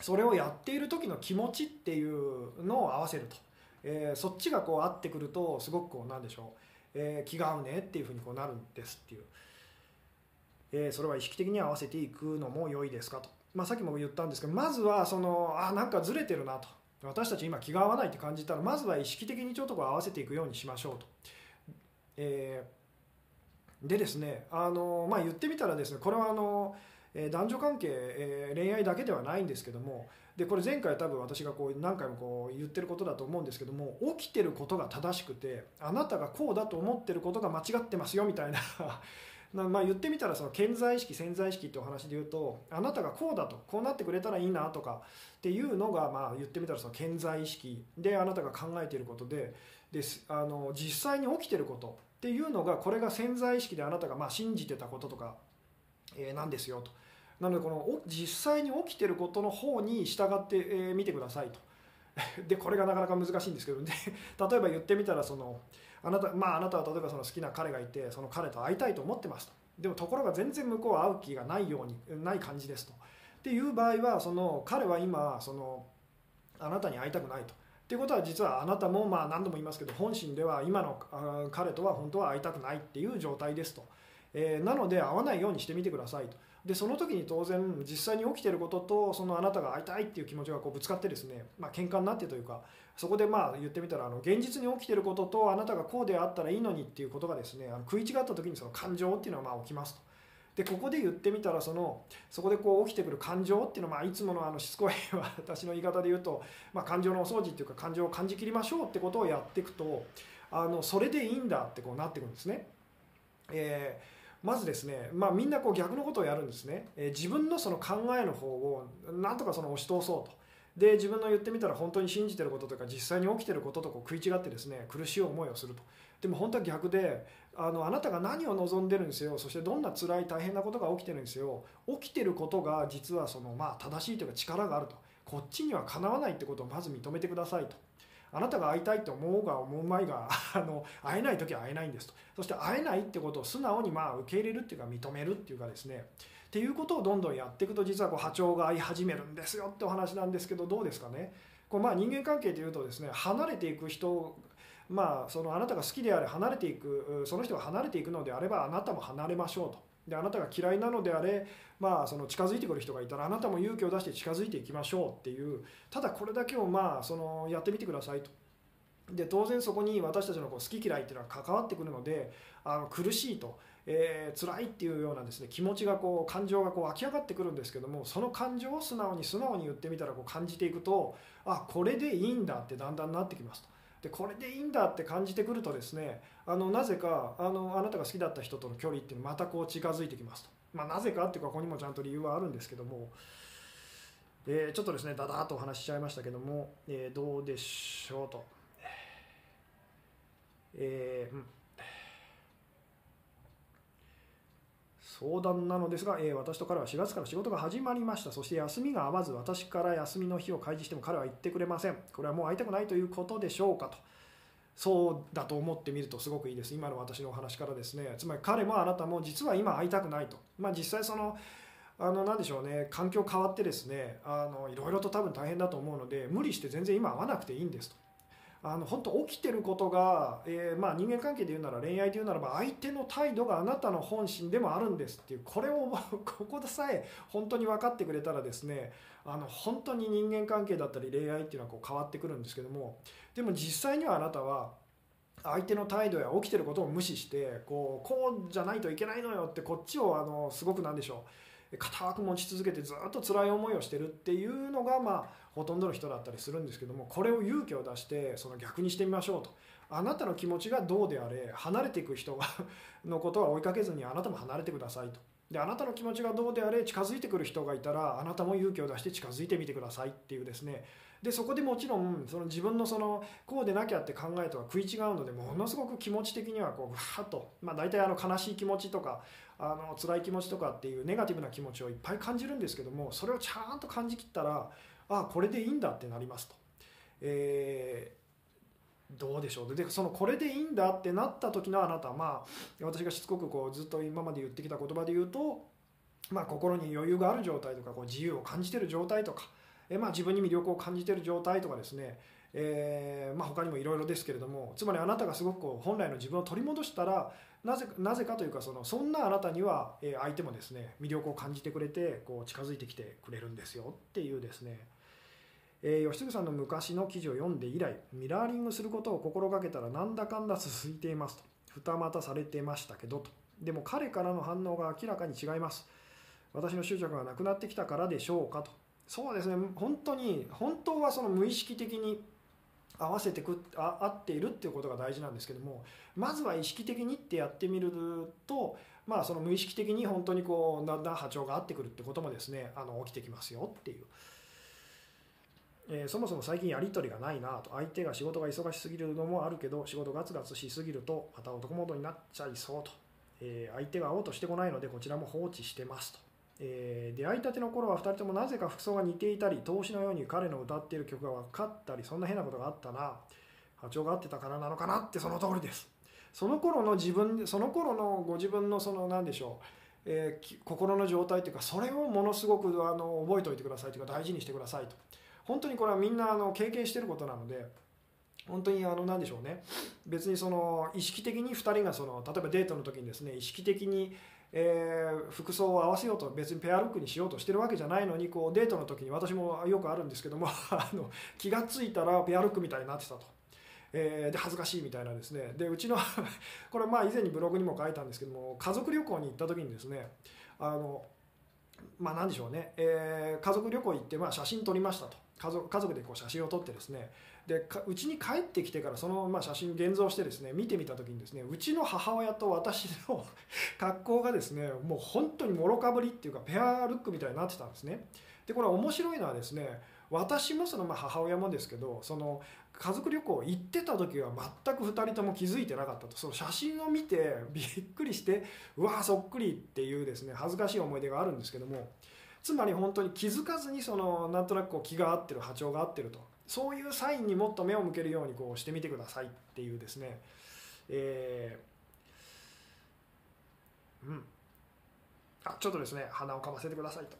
それをやっている時の気持ちっていうのを合わせると、えー、そっちがこう合ってくるとすごくこうなんでしょう、えー、気が合うねっていうふうにこうなるんですっていう、えー、それは意識的に合わせていくのも良いですかと、まあ、さっきも言ったんですけどまずはそのあなんかずれてるなと。私たち今気が合わないって感じたらまずは意識的にちょっとこう合わせていくようにしましょうと。えー、でですねあの、まあ、言ってみたらですねこれはあの男女関係、え恋愛だけではないんですけどもでこれ前回多分私がこう何回もこう言ってることだと思うんですけども起きてることが正しくてあなたがこうだと思ってることが間違ってますよみたいな。[laughs] まあ言ってみたらその潜在意識潜在意識ってお話で言うとあなたがこうだとこうなってくれたらいいなとかっていうのがまあ言ってみたらその潜在意識であなたが考えていることでですあの実際に起きてることっていうのがこれが潜在意識であなたがまあ信じてたこととか、え、なんですよと。なのでこの実際に起きてることの方に従ってみ、えー、てくださいと。[laughs] でこれがなかなか難しいんですけど、ね、例えば言ってみたらそのあなた,、まあ、あなたは例えばその好きな彼がいてその彼と会いたいと思ってますとでもところが全然向こうは会う気がないようにない感じですとっていう場合はその彼は今そのあなたに会いたくないと。ていうことは実はあなたもまあ何度も言いますけど本心では今の彼とは本当は会いたくないっていう状態ですと、えー、なので会わないようにしてみてくださいとでその時に当然実際に起きてることとそのあなたが会いたいっていう気持ちがこうぶつかってですね、まあ喧嘩になってというかそこでまあ言ってみたらあの現実に起きてることとあなたがこうであったらいいのにっていうことがですねあの食い違った時にその感情っていうのはまあ起きますと。でここで言ってみたらそのそこでこう起きてくる感情っていうのは、まあ、いつものあのしつこい私の言い方で言うと、まあ、感情のお掃除っていうか感情を感じきりましょうってことをやっていくとあのそれでいいんだってこうなっていくんですね。えーまずですね、まあ、みんなこう逆のことをやるんですね、えー、自分のその考えの方をなんとかその押し通そうとで自分の言ってみたら本当に信じてることとか実際に起きてることとこう食い違ってですね苦しい思いをすると。でも本当は逆であのあなたが何を望んでるんですよ。そしてどんな辛い大変なことが起きてるんですよ。起きてることが実はそのまあ正しいというか力があると。こっちにはかなわないってことをまず認めてくださいと。あなたが会いたいと思うが思うまいが [laughs] あの会えない時は会えないんですと。そして会えないってことを素直にまあ受け入れるっていうか認めるっていうかですね。っていうことをどんどんやっていくと実はこう波長が合い始めるんですよってお話なんですけどどうですかね。こうまあ人間関係でいうとですね離れていく人まあそのあなたが好きであれ離れていくその人が離れていくのであればあなたも離れましょうと。であなたが嫌いなのであれ、まあ、その近づいてくる人がいたらあなたも勇気を出して近づいていきましょうっていうただこれだけをまあそのやってみてくださいと。で当然そこに私たちのこう好き嫌いっていうのは関わってくるのであの苦しいと、えー、辛いっていうようなですね気持ちがこう感情がこう湧き上がってくるんですけどもその感情を素直に素直に言ってみたらこう感じていくとあこれでいいんだってだんだんなってきますと。でこれでいいんだって感じてくるとですねあのなぜかあのあなたが好きだった人との距離っていうのまたこう近づいてきますと、まあ、なぜかっていうかここにもちゃんと理由はあるんですけども、えー、ちょっとですねだだっとお話ししちゃいましたけども、えー、どうでしょうと、えー、うん。相談なのですが、えー、私と彼は4月から仕事が始まりました。そして休みが合わず、私から休みの日を開示しても彼は言ってくれません。これはもう会いたくないということでしょうかと。そうだと思ってみるとすごくいいです。今の私のお話からですね。つまり彼もあなたも実は今会いたくないと。まあ実際その、あの、なでしょうね、環境変わってですね、あの、いろいろと多分大変だと思うので、無理して全然今会わなくていいんですと。あの本当起きてることが、えー、まあ人間関係で言うなら恋愛で言うならば相手の態度があなたの本心でもあるんですっていうこれを [laughs] ここでさえ本当に分かってくれたらですねあの本当に人間関係だったり恋愛っていうのはこう変わってくるんですけどもでも実際にはあなたは相手の態度や起きてることを無視してこうこうじゃないといけないのよってこっちをあのすごくなんでしょう固く持ち続けてずっと辛い思いをしてるっていうのがまあほとんどの人だったりするんですけどもこれを勇気を出してその逆にしてみましょうと。あなたの気持ちがどうであれ離れていく人 [laughs] のことは追いかけずにあなたも離れてくださいと。であなたの気持ちがどうであれ近づいてくる人がいたらあなたも勇気を出して近づいてみてくださいっていうですね。でそこでもちろんその自分のそのこうでなきゃって考えとは食い違うのでものすごく気持ち的にはこうわーっと、まあ、大体あの悲しい気持ちとかあの辛い気持ちとかっていうネガティブな気持ちをいっぱい感じるんですけどもそれをちゃんと感じきったらあこれでいいんだってなりますと。えーどうでしょうでそのこれでいいんだってなった時のあなたまあ私がしつこくこうずっと今まで言ってきた言葉で言うと、まあ、心に余裕がある状態とかこう自由を感じてる状態とか、えまあ、自分に魅力を感じてる状態とかですねえー、まあ、他にもいろいろですけれどもつまりあなたがすごくこう本来の自分を取り戻したらなぜなぜかというかそのそんなあなたには、え相手もですね魅力を感じてくれてこう近づいてきてくれるんですよっていうですね、えー、吉次さんの昔の記事を読んで以来ミラーリングすることを心がけたらなんだかんだ続いていますと。二股されてましたけどと。でも彼からの反応が明らかに違います。私の執着がなくなってきたからでしょうかと。そうですね。本当に本当はその無意識的に合わせてくあ合っているっていうことが大事なんですけどもまずは意識的にってやってみるとまあその無意識的に本当にこうだんだん波長が合ってくるってこともですねあの起きてきますよっていう。えー、そもそも最近やり取りがないなと。相手が仕事が忙しすぎるのもあるけど仕事ガツガツしすぎるとまた男モードになっちゃいそうと、えー、相手が会おうとしてこないのでこちらも放置してますと。えー、出会いたての頃は2人ともなぜか服装が似ていたり投資のように彼の歌っている曲が分かったりそんな変なことがあったな。波長が合ってたからなのかなってその通りです。その頃の自分その頃のご自分のその何でしょう、え、心の状態というかそれをものすごくあの覚えておいてくださいというか大事にしてくださいと。本当にこれはみんなあの経験してることなので本当にあの何でしょうね。別にその意識的に2人がその例えばデートの時にですね意識的にえー、服装を合わせようと別にペアルックにしようとしてるわけじゃないのにこうデートの時に私もよくあるんですけども [laughs] あの気が付いたらペアルックみたいになってたと。えー、で恥ずかしいみたいなですね。でうちの [laughs] これまあ以前にブログにも書いたんですけども家族旅行に行った時にですねあのまあ何でしょうね、えー、家族旅行行ってまあ写真撮りましたと。家族家族でこう写真を撮ってですねでうちに帰ってきてからそのまあ写真現像してですね見てみた時にですねうちの母親と私の [laughs] 格好がですねもう本当にもろかぶりっていうかペアルックみたいになってたんですね。でこれ面白いのはですね私もそのまあ母親もですけどその家族旅行行ってた時は全く2人とも気づいてなかったと。その写真を見てびっくりしてうわーそっくりっていうですね恥ずかしい思い出があるんですけどもつまり本当に気づかずにそのなんとなくこう気が合ってる波長が合ってるとそういうサインにもっと目を向けるようにこうしてみてくださいっていうですね、えー、うんあちょっとですね鼻をかませてくださいと。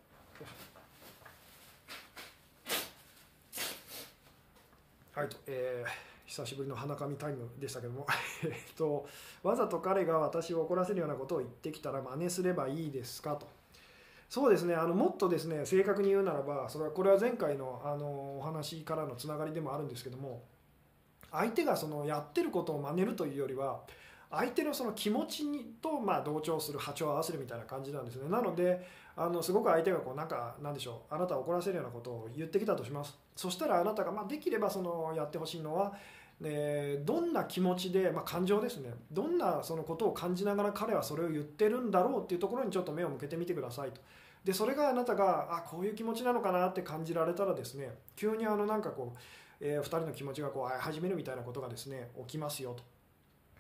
はいと、えー、久しぶりの鼻かみタイムでしたけども [laughs] えっとわざと彼が私を怒らせるようなことを言ってきたら真似すればいいですかと。そうですね。あのもっとですね正確に言うならばそれはこれは前回のあのお話からのつながりでもあるんですけども相手がそのやってることを真似るというよりは相手のその気持ちにとまあ同調する波長を合わせるみたいな感じなんですね。なのであのすごく相手がこうなんかなんでしょうあなたを怒らせるようなことを言ってきたとします。そしたらあなたがまあできればそのやってほしいのはえどんな気持ちで、まあ、感情ですね。どんなそのことを感じながら彼はそれを言ってるんだろうっていうところにちょっと目を向けてみてくださいと。でそれがあなたがあこういう気持ちなのかなって感じられたらですね急にあのなんかこう、えー、2人の気持ちがこう始めるみたいなことがですね起きますよと。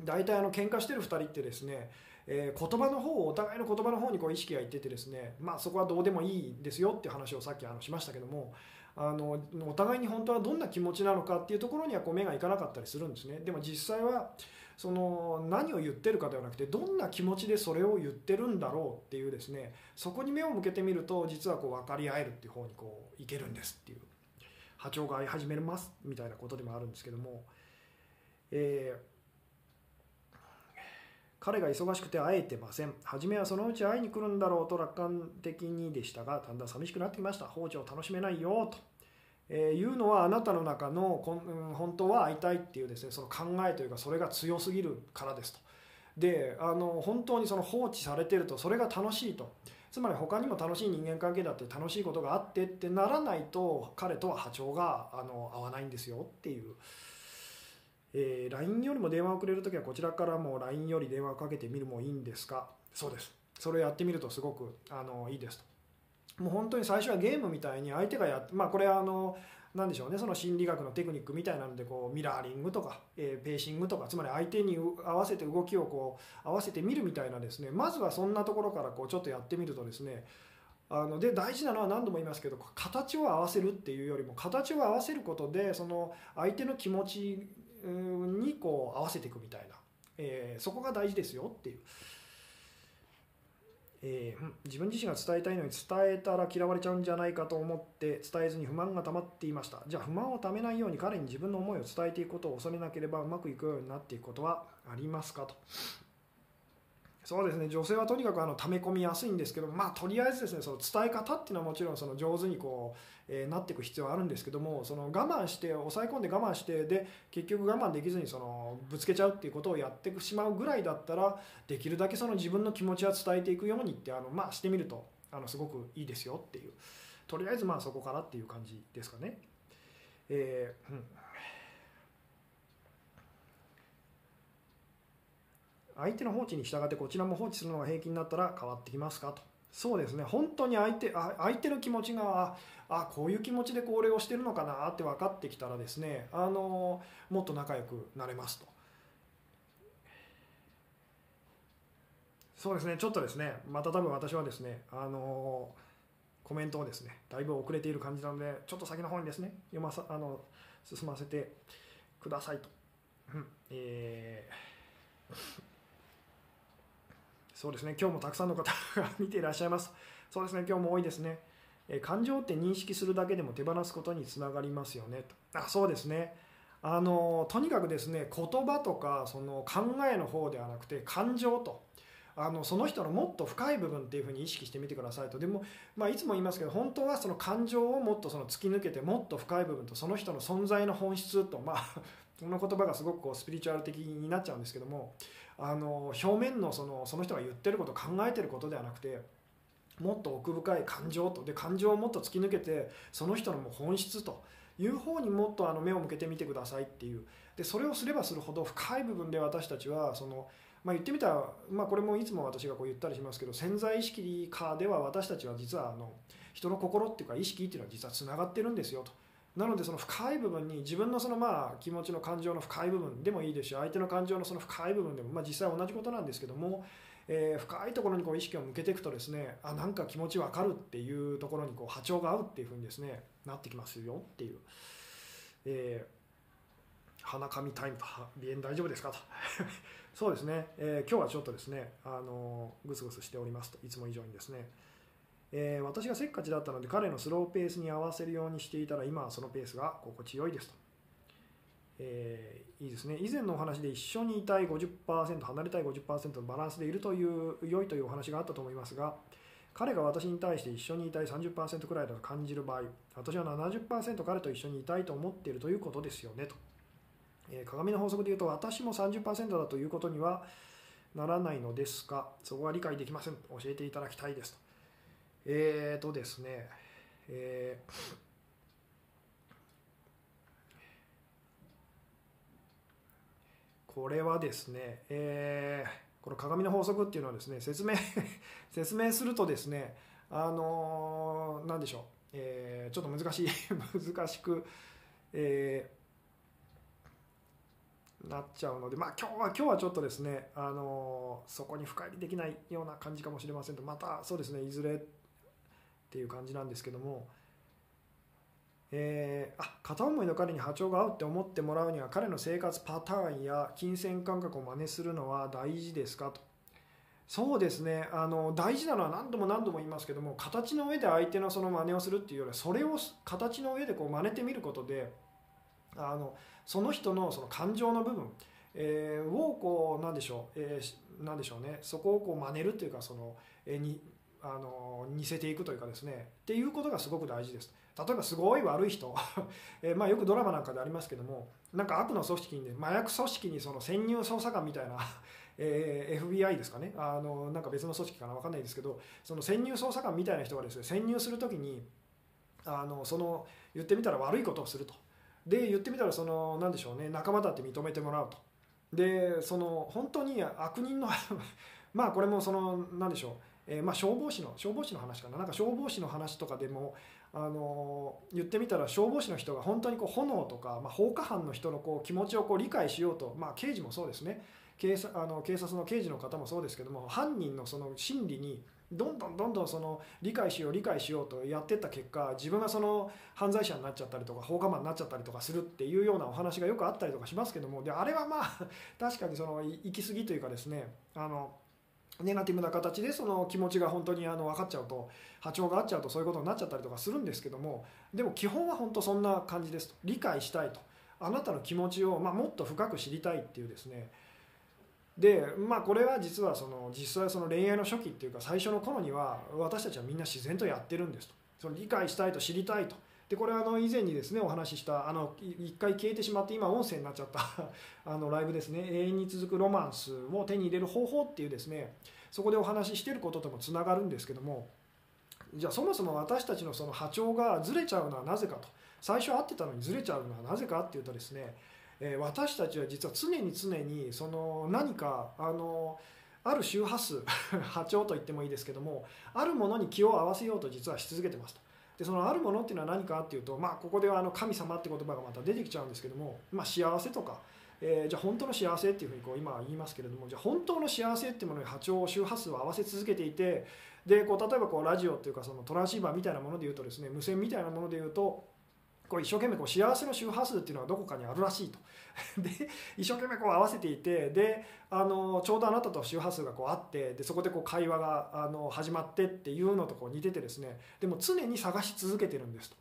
大体あの喧嘩してる2人ってですねえー、言葉の方をお互いの言葉の方にこう意識がいっててですねまあそこはどうでもいいですよっていう話をさっきあのしましたけどもあのお互いに本当はどんな気持ちなのかっていうところにはこう目がいかなかったりするんですね。でも実際はその何を言ってるかではなくてどんな気持ちでそれを言ってるんだろうっていうですねそこに目を向けてみると実はこう分かり合えるっていう方にこういけるんですっていう波長が合い始めますみたいなことでもあるんですけども、えー、彼が忙しくて会えてません。初めはそのうち会いに来るんだろうと楽観的にでしたがだんだん寂しくなってきました。放置を楽しめないよと。えー、いうのはあなたの中のこん本当は会いたいっていうですねその考えというかそれが強すぎるからですと。であの本当にその放置されてるとそれが楽しいと。つまり他にも楽しい人間関係だって楽しいことがあってってならないと彼とは波長があの合わないんですよっていう、えー、LINE よりも電話をくれる時はこちらからも LINE より電話をかけてみるもいいんですか？そうです。それをやってみるとすごくあのいいです。ともう本当に最初はゲームみたいに相手がやってまあこれはあの何でしょうね。その心理学のテクニックみたいなのでこうミラーリングとか、えー、ペーシングとかつまり相手に合わせて動きをこう合わせてみるみたいなですね。まずはそんなところからこうちょっとやってみるとですね。あので大事なのは何度も言いますけど形を合わせるっていうよりも形を合わせることでその相手の気持ちにこう合わせていくみたいな、えー、そこが大事ですよっていう。えー、自分自身が伝えたいのに伝えたら嫌われちゃうんじゃないかと思って伝えずに不満が溜まっていました。じゃあ不満をためないように彼に自分の思いを伝えていくことを恐れなければうまくいくようになっていくことはありますかと。そうですね。女性はとにかくあの溜め込みやすいんですけどまあとりあえずですねその伝え方っていうのはもちろんその上手にこう、えー、なっていく必要はあるんですけどもその我慢して抑え込んで我慢してで結局我慢できずにそのぶつけちゃうっていうことをやってしまうぐらいだったらできるだけその自分の気持ちは伝えていくようにってあの、まあ、してみるとあのすごくいいですよっていう。とりあえずまあそこからっていう感じですかね。えーうん。相手の放置に従ってこちらも放置するのが平気になったら変わってきますかと。そうですね。本当に相手相手の気持ちがああこういう気持ちでこれをしてるのかなって分かってきたらですねあのもっと仲良くなれますと。そうですね。ちょっとですねまた多分私はですねあのコメントをですねだいぶ遅れている感じなのでちょっと先の方にですね読まさあの進ませてくださいと、うん。えー。そうですね。今日もたくさんの方が見ていらっしゃいます。そうですね。今日も多いですね、え感情って認識するだけでも手放すことにつながりますよね。とあそうですね。あのとにかくですね言葉とかその考えの方ではなくて感情と。あのその人のもっと深い部分っていうふうに意識してみてくださいと。でも、まあ、いつも言いますけど本当はその感情をもっとその突き抜けてもっと深い部分とその人の存在の本質と。まあ [laughs] この言葉がすごくこうスピリチュアル的になっちゃうんですけども。あの表面のそのその人が言ってること考えてることではなくてもっと奥深い感情とで感情をもっと突き抜けてその人のもう本質という方にもっとあの目を向けてみてくださいっていうでそれをすればするほど深い部分で私たちはその、まあ、言ってみたら、まあ、これもいつも私がこう言ったりしますけど潜在意識下では私たちは実はあの人の心っていうか意識っていうのは実はつながってるんですよと。なのでその深い部分に自分のそのまあ気持ちの感情の深い部分でもいいですし相手の感情のその深い部分でもまあ実際同じことなんですけども、え、深いところにこう意識を向けていくとですねあなんか気持ち分かるっていうところにこう波長が合うっていうふうにですねなってきますよっていう。え鼻かみタイムと鼻炎大丈夫ですかと [laughs] そうですね、えー、今日はちょっとですねあのぐすぐすしておりますといつも以上にですねえー、私がせっかちだったので彼のスローペースに合わせるようにしていたら今はそのペースが心地よいですと、えー、いいですね。以前のお話で一緒にいたい50%離れたい50%のバランスでいるという良いというお話があったと思いますが彼が私に対して一緒にいたい30%くらいだと感じる場合私は70%彼と一緒にいたいと思っているということですよねと、えー、鏡の法則でいうと私も30%だということにはならないのですがそこは理解できません。教えていただきたいですと。えーとですね、えー、これはですね、えー、この鏡の法則っていうのはですね、説明 [laughs] 説明するとですね、あのー、なんでしょう、えー、ちょっと難しい [laughs] 難しく、えー、なっちゃうので、まあ今日は今日はちょっとですね、あのー、そこに深入りできないような感じかもしれませんと、またそうですね、いずれっていう感じなんですけども、えー、あ片思いの彼に波長が合うって思ってもらうには彼の生活パターンや金銭感覚を真似するのは大事ですか？と。そうですね。あの大事なのは何度も何度も言いますけども形の上で相手のその真似をするっていうよりはそれを形の上でこう真似てみることであのその人のその感情の部分、えー、をこうなんでしょう、えー、なんでしょうね。そこをこう真似るっていうかその、えー、にあの似せていくというかですねっていうことがすごく大事です。例えばすごい悪い人。[laughs] えまあよくドラマなんかでありますけどもなんか悪の組織に、ね麻薬組織にその潜入捜査官みたいな [laughs] えー、FBI ですかね。あのなんか別の組織かな分かんないですけどその潜入捜査官みたいな人がですね潜入する時にあのその言ってみたら悪いことをすると。で言ってみたらその何でしょうね仲間だって認めてもらうと。でその本当に悪人の [laughs] まあこれもその何でしょうえー、まあ、消防士の消防士の話かな。なんか消防士の話とかでもあの言ってみたら消防士の人が本当にこう炎とか、まあ、放火犯の人のこう気持ちをこう理解しようと、まあ、刑事もそうですね。警察あの警察の刑事の方もそうですけども犯人のその心理にどんどんどんどんその理解しよう理解しようとやってった結果自分がその犯罪者になっちゃったりとか放火魔になっちゃったりとかするっていうようなお話がよくあったりとかしますけどもであれはまあ確かにその行き過ぎというかですねあのネガティブな形でその気持ちが本当にあの分かっちゃうと波長が合っちゃうとそういうことになっちゃったりとかするんですけどもでも基本は本当そんな感じですと。理解したいと。あなたの気持ちを、まあ、もっと深く知りたいっていうですね。でまあこれは実はその実際その恋愛の初期っていうか最初の頃には私たちはみんな自然とやってるんですと。その理解したいと知りたいと。でこれあの以前にですねお話ししたあの一回消えてしまって今音声になっちゃった [laughs] あのライブですね永遠に続くロマンスを手に入れる方法っていうですねそこでお話ししてることともつながるんですけどもじゃあそもそも私たちのその波長がずれちゃうのはなぜかと最初会ってたのにずれちゃうのはなぜかっていうとですねえ私たちは実は常に常にその何かあのある周波数 [laughs] 波長と言ってもいいですけどもあるものに気を合わせようと実はし続けてますと。でそのあるものっていうのは何かっていうと、まあ、ここではあの神様って言葉がまた出てきちゃうんですけども、まあ、幸せとか、えー、じゃあ本当の幸せっていうふうにこう今言いますけれどもじゃあ本当の幸せっていうものに波長周波数を合わせ続けていてでこう例えばこうラジオっていうかそのトランシーバーみたいなもので言うとですね無線みたいなもので言うとこれ一生懸命こう幸せの周波数っていうのはどこかにあるらしいと。[laughs] で一生懸命こう合わせていてであのちょうどあなたと周波数がこうあってでそこでこう会話があの始まってっていうのとこう似ててですね。でも常に探し続けてるんですと。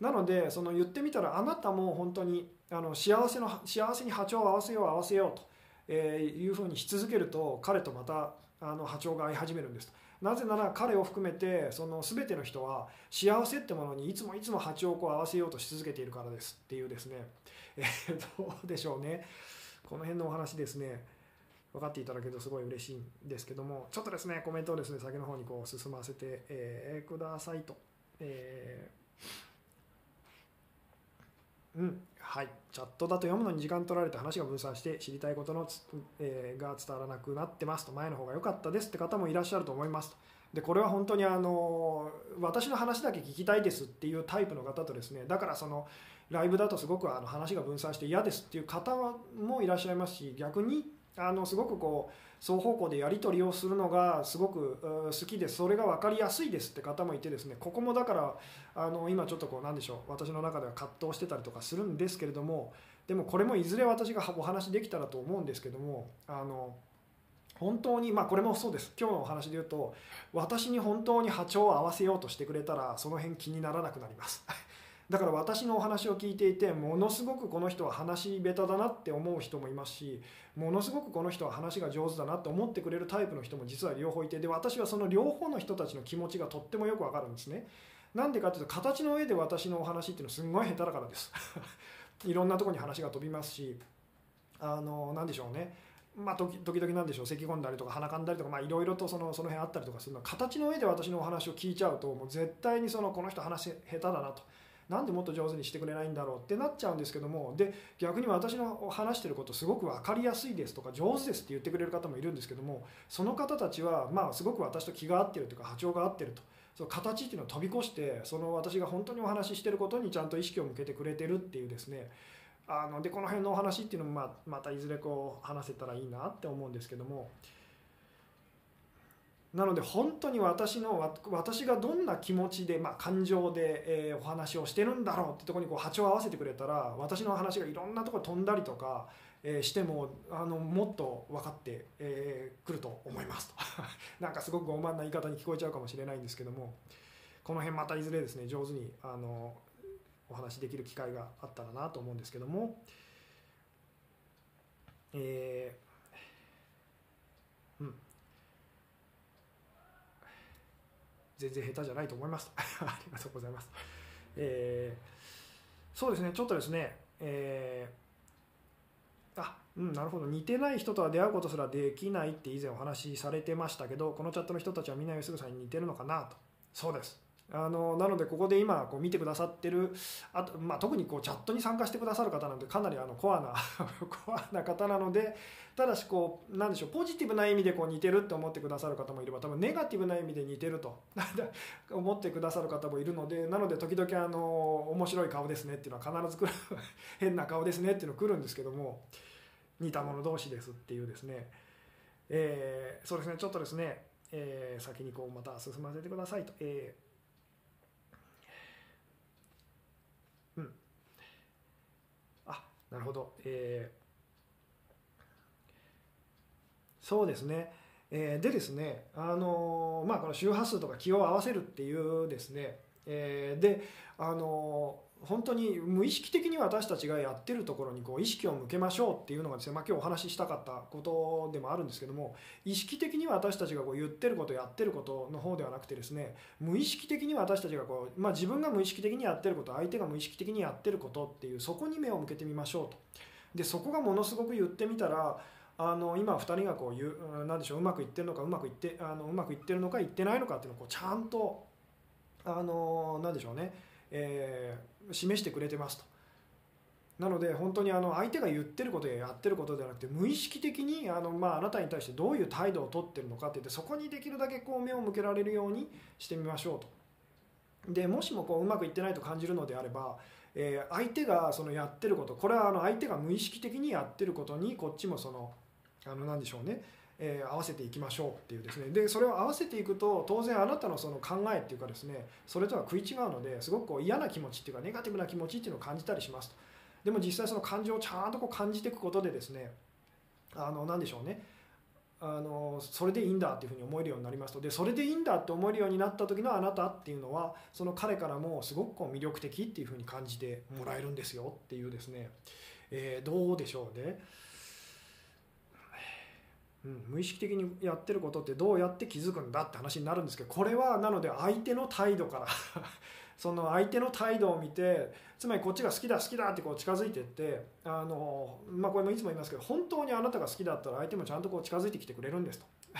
なのでその言ってみたらあなたも本当にあの幸せの幸せに波長を合わせよう合わせようと、えいうふうにし続けると彼とまたあの波長が合い始めるんです。なぜなら彼を含めてその全ての人は幸せってものにいつもいつも波長をこう合わせようとし続けているからです。っていうですね、えー、どうでしょうね。この辺のお話ですね。分かっていただけるとすごい嬉しいんですけども。ちょっとですねコメントをですね先の方にこう進ませて、えー、くださいと、えー、うん。はい、チャットだと読むのに時間取られて話が分散して知りたいことのつ、えー、が伝わらなくなってますと。前の方が良かったですって方もいらっしゃると思いますと。でこれは本当にあの私の話だけ聞きたいですっていうタイプの方とですねだからそのライブだとすごくあの話が分散して嫌ですっていう方もいらっしゃいますし逆にあのすごくこう双方向でやり取りをするのがすごく好きです。それが分かりやすいですって方もいてですねここもだからあの今ちょっとこうなんでしょう私の中では葛藤してたりとかするんですけれどもでもこれもいずれ私がお話できたらと思うんですけどもあの本当にまあこれもそうです。今日のお話で言うと私に本当に波長を合わせようとしてくれたらその辺気にならなくなります。だから私のお話を聞いていてものすごくこの人は話し下手だなって思う人もいますしものすごくこの人は話が上手だなって思ってくれるタイプの人も実は両方いてで私はその両方の人たちの気持ちがとってもよくわかるんですね。なんでかっていうと形の上で私のお話っていうのはすんごい下手だからです。[laughs] いろんなとこに話が飛びますしあの何でしょうね。まあ、時々なんでしょう。咳き込んだりとか鼻かんだりとかいろいろとそのその辺あったりとかするの。は形の上で私のお話を聞いちゃうともう絶対にそのこの人話下手だなと。なんでもっと上手にしてくれないんだろうってなっちゃうんですけどもで逆に私の話してることすごく分かりやすいですとか上手ですって言ってくれる方もいるんですけどもその方たちはまあすごく私と気が合ってるというか波長が合ってると。その形っていうのを飛び越してその私が本当にお話ししてることにちゃんと意識を向けてくれてるっていうですねあのでこの辺のお話っていうのもまあまたいずれこう話せたらいいなって思うんですけどもなので本当に私の私がどんな気持ちで、まあ、感情で、えー、お話をしてるんだろうってとこにこう波長を合わせてくれたら私の話がいろんなところ飛んだりとか、えー、してもあのもっと分かってく、えー、ると思いますと。[laughs] なんかすごく傲慢な言い方に聞こえちゃうかもしれないんですけどもこの辺またいずれですね上手にあのお話できる機会があったらなと思うんですけどもえー、うん全然下手じゃないと思います [laughs] ありがとうございます。えー、そうですね、ちょっとですね、えー、あ、うん、なるほど、似てない人とは出会うことすらできないって以前お話しされてましたけど、このチャットの人たちはみんな吉純さんに似てるのかなと。そうです。あのなのでここで今こう見てくださってるあと、まあ、特にこうチャットに参加してくださる方なんでかなりあのコアな [laughs] コアな方なのでただしこうなんでしょうポジティブな意味でこう似てるって思ってくださる方もいれば多分ネガティブな意味で似てると [laughs] 思ってくださる方もいるのでなので時々あの面白い顔ですねっていうのは必ず来る [laughs] 変な顔ですねっていうの来るんですけども似た者同士ですっていうですね、えー、そうですねちょっとですねえー、先にこうまた進ませてくださいと、えー、うんあなるほど、えー、そうですね、えー、でですねあのまあこの周波数とか気を合わせるっていうですね、えー、であの本当に無意識的に私たちがやってるところにこう意識を向けましょうっていうのがですね、まあ、今日お話ししたかったことでもあるんですけども意識的に私たちがこう言ってることやってることの方ではなくてですね無意識的に私たちがこう、まあ、自分が無意識的にやってること相手が無意識的にやってることっていうそこに目を向けてみましょうと。でそこがものすごく言ってみたらあの今2人がこう言うなんでしょううまくいってるのかうまくいってあのうまくいってるのかいってないのかっていうのをこうちゃんとあのなんでしょうねえー、示してくれてますと。なので本当にあの相手が言ってることややってることではなくて無意識的にあの、まあ、あなたに対してどういう態度をとってるのかって言ってそこにできるだけこう目を向けられるようにしてみましょうと。でもしもこううまくいってないと感じるのであれば、え、相手がそのやってることこれはあの相手が無意識的にやってることにこっちもそのあの何でしょうねえー、合わせていきましょうっていうですね。でそれを合わせていくと当然あなたのその考えっていうかですねそれとは食い違うのですごくこう嫌な気持ちっていうかネガティブな気持ちっていうのを感じたりしますと。でも実際その感情をちゃんとこう感じていくことでですねあの何でしょうね。あのそれでいいんだっていうふうに思えるようになりますと。でそれでいいんだって思えるようになった時のあなたっていうのはその彼からもすごくこう魅力的っていうふうに感じてもらえるんですよっていうですね、えー、どうでしょうね。うん、無意識的にやってることってどうやって気づくんだって話になるんですけどこれはなので相手の態度から [laughs] その相手の態度を見てつまりこっちが好きだ好きだってこう近づいてってあの、まあ、これもいつも言いますけど本当にあなたが好きだったら相手もちゃんとこう近づいてきてくれるんですと。[laughs]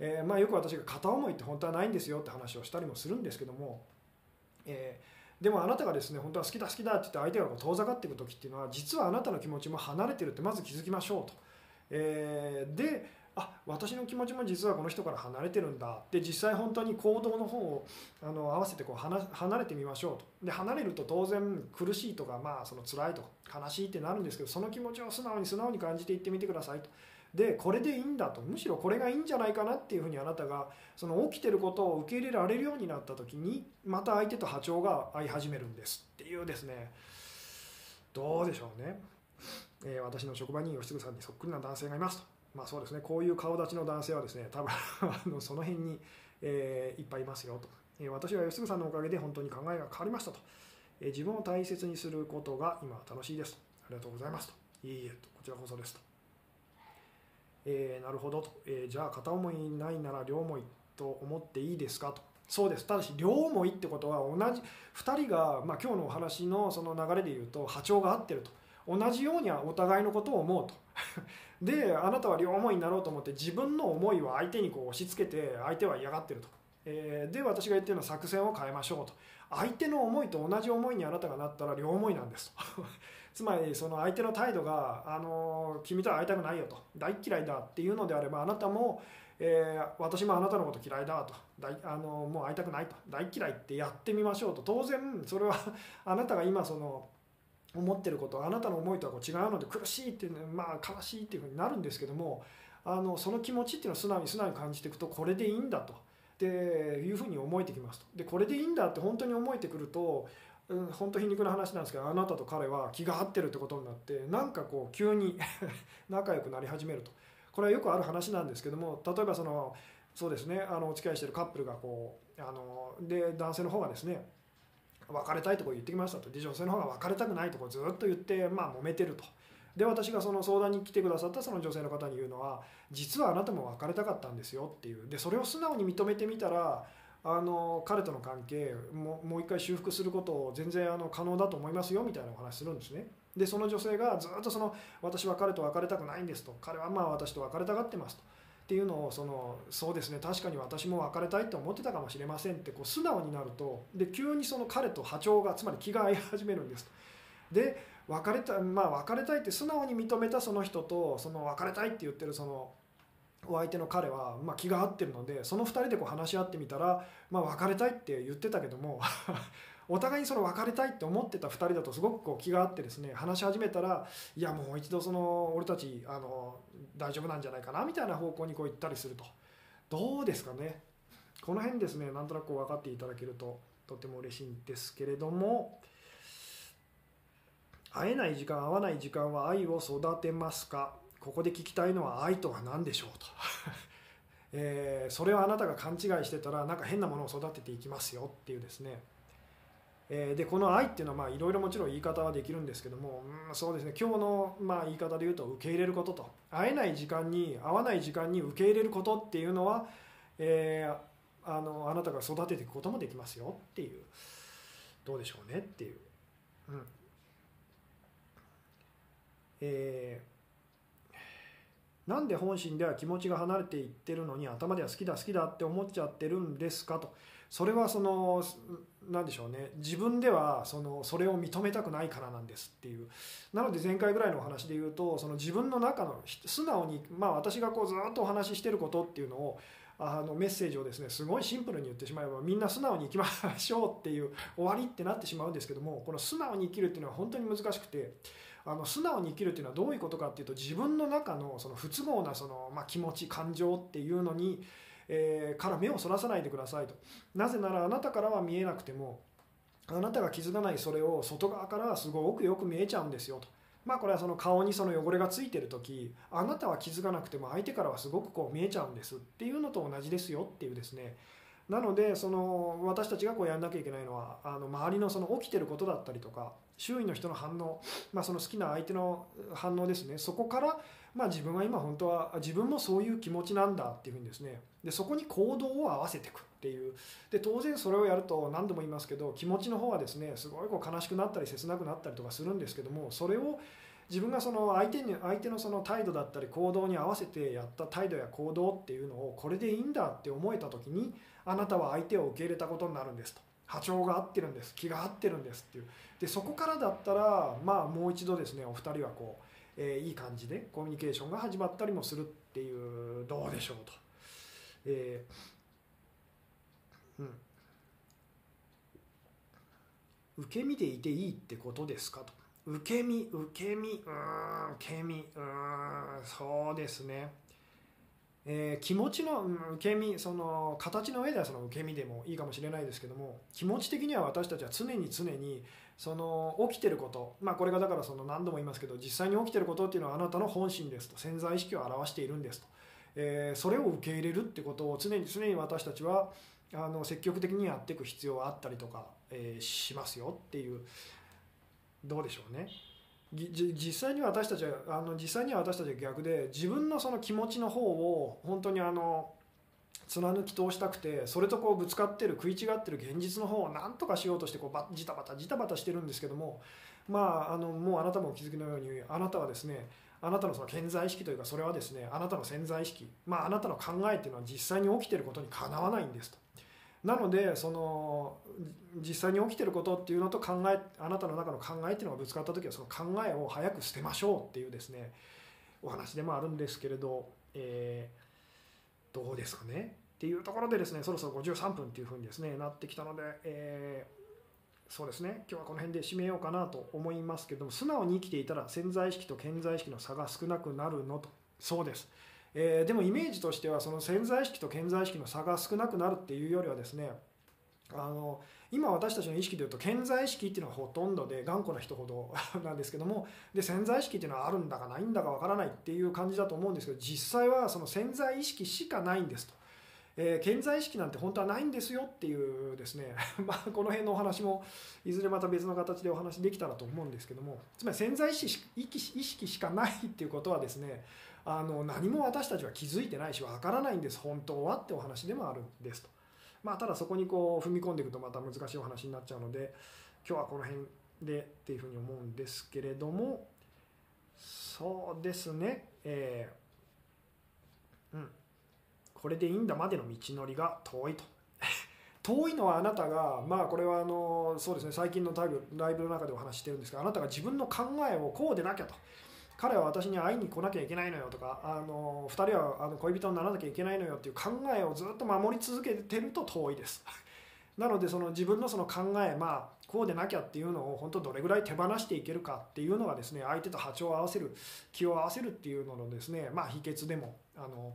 えー、まあよく私が片思いって本当はないんですよって話をしたりもするんですけども、えー、でもあなたがですね本当は好きだ好きだって言って相手がこう遠ざかっていく時っていうのは実はあなたの気持ちも離れてるってまず気づきましょうと。えー、であ私の気持ちも実はこの人から離れてるんだ。で実際本当に行動の方をあの合わせてこう離れてみましょうと。で離れると当然苦しいとかまあその辛いとか悲しいってなるんですけどその気持ちを素直に素直に感じていってみてくださいと。でこれでいいんだと。むしろこれがいいんじゃないかなっていうふうにあなたがその起きてることを受け入れられるようになった時にまた相手と波長が合い始めるんですっていうですね。どうでしょうね。えー、私の職場に吉嗣さんにそっくりな男性がいますと。まあそうですね、こういう顔立ちの男性はですね、多分 [laughs] あのその辺に、えー、いっぱいいますよと。えー、私は吉嗣さんのおかげで本当に考えが変わりましたと。えー、自分を大切にすることが今楽しいですと。ありがとうございますと。いいえと、こちらこそですと。えー、なるほどと、えー、じゃあ片思いないなら両思いと思っていいですかと。そうですただし両思いってことは同じ2人が、まあ、今日のお話のその流れで言うと波長が合ってると。同じようにはお互いのことを思うと。[laughs] であなたは両思いになろうと思って自分の思いを相手にこう押し付けて相手は嫌がってると、えー、で私が言ってるのは作戦を変えましょうと。相手の思いと同じ思いにあなたがなったら両思いなんですと。[laughs] つまりその相手の態度が、あの君とは会いたくないよと。大嫌いだっていうのであればあなたも、えー、私もあなたのこと嫌いだと。大あのもう会いたくないと。大嫌いってやってみましょうと。当然それはあなたが今その思ってることあなたの思いとはこう違うので苦しいっていう、まあ、悲しいっていうふうになるんですけどもあのその気持ちっていうのを素直に素直に感じていくとこれでいいんだと。でいうふうに思えてきますと。でこれでいいんだって本当に思えてくると、うん、本当皮肉な話なんですけどあなたと彼は気が合ってるってことになってなんかこう急に [laughs] 仲良くなり始めると。これはよくある話なんですけども例えばそのそうですねあのお付き合いしてるカップルがこうあので男性の方がですね別れたいとこ言ってきましたと。で女性の方が別れたくないとこずっと言ってまあ揉めてると。で私がその相談に来てくださったその女性の方に言うのは実はあなたも別れたかったんですよ。っていう。でそれを素直に認めてみたらあの彼との関係ももう一回修復することを全然あの可能だと思いますよみたいなお話するんですね。でその女性がずっとその私は彼と別れたくないんですと。彼はまあ私と別れたがってますと。っていうのをそのそうですね確かに私も別れたいと思ってたかもしれませんってこう素直になるとで急にその彼と波長がつまり気が合い始めるんですで別れたまあ別れたいって素直に認めたその人とその別れたいって言ってるそのお相手の彼は、ま、気が合ってるのでその2人でこう話し合ってみたら、まあ、別れたいって言ってたけどもお互いにその別れたいって思ってた2人だとすごくこう気があってですね話し始めたらいやもう一度その俺たちあの大丈夫なんじゃないかなみたいな方向にこう行ったりすると。どうですかね？この辺ですねなんとなく分かっていただけるととても嬉しいんですけれども会えない時間会わない時間は愛を育てますか？ここで聞きたいのは愛とは何でしょうと、[laughs] えー、それをあなたが勘違いしてたらなんか変なものを育てていきますよっていうですね、えー、でこの愛っていうのはいろいろもちろん言い方はできるんですけども、うん、そうですね。今日のまあ言い方で言うと受け入れることと。会えない時間に会わない時間に受け入れることっていうのは、えー、あのあなたが育てていくこともできますよ。っていう。どうでしょうねっていう。うん。えー、なんで本心では気持ちが離れていってるのに頭では好きだ好きだって思っちゃってるんですかと。それはその何でしょうね。自分ではそのそれを認めたくないからなんですっていう。なので前回ぐらいのお話で言うとその自分の中の素直にまあ私がこうずっとお話ししてることっていうのをあのメッセージをですねすごいシンプルに言ってしまえばみんな素直に生きましょうっていう終わりってなってしまうんですけどもこの素直に生きるっていうのは本当に難しくてあの素直に生きるっていうのはどういうことかっていうと自分の中のその不都合なその、まあ、気持ち感情っていうのに、えー、から目をそらさないでくださいと。なぜならあなたからは見えなくてもあなたが気づかないそれを外側からはすごくよく見えちゃうんですよと。まあこれはその顔にその汚れがついてる時あなたは気づかなくても相手からはすごくこう見えちゃうんです。っていうのと同じですよっていうですね。なのでその私たちがこうやんなきゃいけないのはあの周りのその起きてることだったりとか周囲の人の反応、まあ、その好きな相手の反応ですね。そこから、まあ、自分は今本当は自分もそういう気持ちなんだっていうふうにですね。でそこに行動を合わせていくっていう。で当然それをやると何度も言いますけど気持ちの方はですねすごいこう悲しくなったり切なくなったりとかするんですけどもそれを自分がその相手に相手のその態度だったり行動に合わせてやった態度や行動っていうのをこれでいいんだって思えた時にあなたは相手を受け入れたことになるんですと。波長が合ってるんです。気が合ってるんですっていう。でそこからだったらまあもう一度ですねお二人はこう、えー、いい感じでコミュニケーションが始まったりもするっていうどうでしょうと。えーうん。受け身でいていいってことですかと。受け身受け身うん受け身うんそうですね。えー、気持ちのうん受け身その形の上ではその受け身でもいいかもしれないですけども気持ち的には私たちは常に常にその起きてること。まあこれがだからその何度も言いますけど実際に起きてることっていうのはあなたの本心ですと。潜在意識を表しているんですと、えー、それを受け入れるってことを常に常に私たちはあの積極的にやっていく必要はあったりとか、えー、しますよっていう。どうでしょうね。実際に私たちはあの実際には私たちは逆で自分のその気持ちの方を本当にあの貫き通したくてそれとこうぶつかってる食い違ってる現実の方を何とかしようとしてこうバジタバタジタバタしてるんですけどもまああのもうあなたもお気づきのようにあなたはですねあなたのその潜在意識というかそれはですねあなたの潜在意識まああなたの考えっていうのは実際に起きてることにかなわないんですと。なのでその実際に起きてることっていうのと考えあなたの中の考えっていうのがぶつかった時はその考えを早く捨てましょうっていうですねお話でもあるんですけれど、えー、どうですかね？っていうところでですねそろそろ53分っていうふうにですねなってきたので、えー、そうですね。今日はこの辺で締めようかなと思いますけども素直に生きていたら潜在意識と顕在意識の差が少なくなるのと。そうです。えー、でもイメージとしてはその潜在意識と顕在意識の差が少なくなるっていうよりはですねあの今私たちの意識でいうと潜在意識っていうのはほとんどで頑固な人ほど [laughs] なんですけどもで潜在意識っていうのはあるんだかないんだかわからないっていう感じだと思うんですけど実際はその潜在意識しかないんですと。えー、顕在意識なんて本当はないんですよっていうですね、[laughs] まあ、この辺のお話もいずれまた別の形でお話できたらと思うんですけどもつまり潜在意識意識しかないっていうことはですねあの何も私たちは気づいてないしわからないんです本当はってお話でもあるんですと。まあ、ただそこにこう踏み込んでいくとまた難しいお話になっちゃうので今日はこの辺でっていうふうに思うんですけれどもそうですね。えー、うん。これでいいんだまでの道のりが遠いと。[laughs] 遠いのはあなたがまあこれはあのそうですね。最近のライブライブの中でお話してるんですがあなたが自分の考えをこうでなきゃと。彼は私に会いに来なきゃいけないのよとかあの2人はあの恋人にならなきゃいけないのよっていう考えをずっと守り続けてると遠いです [laughs] なのでその自分のその考えまあこうでなきゃっていうのを本当どれぐらい手放していけるかっていうのがですね相手と波長を合わせる気を合わせるっていうののですねまあ秘訣でもあの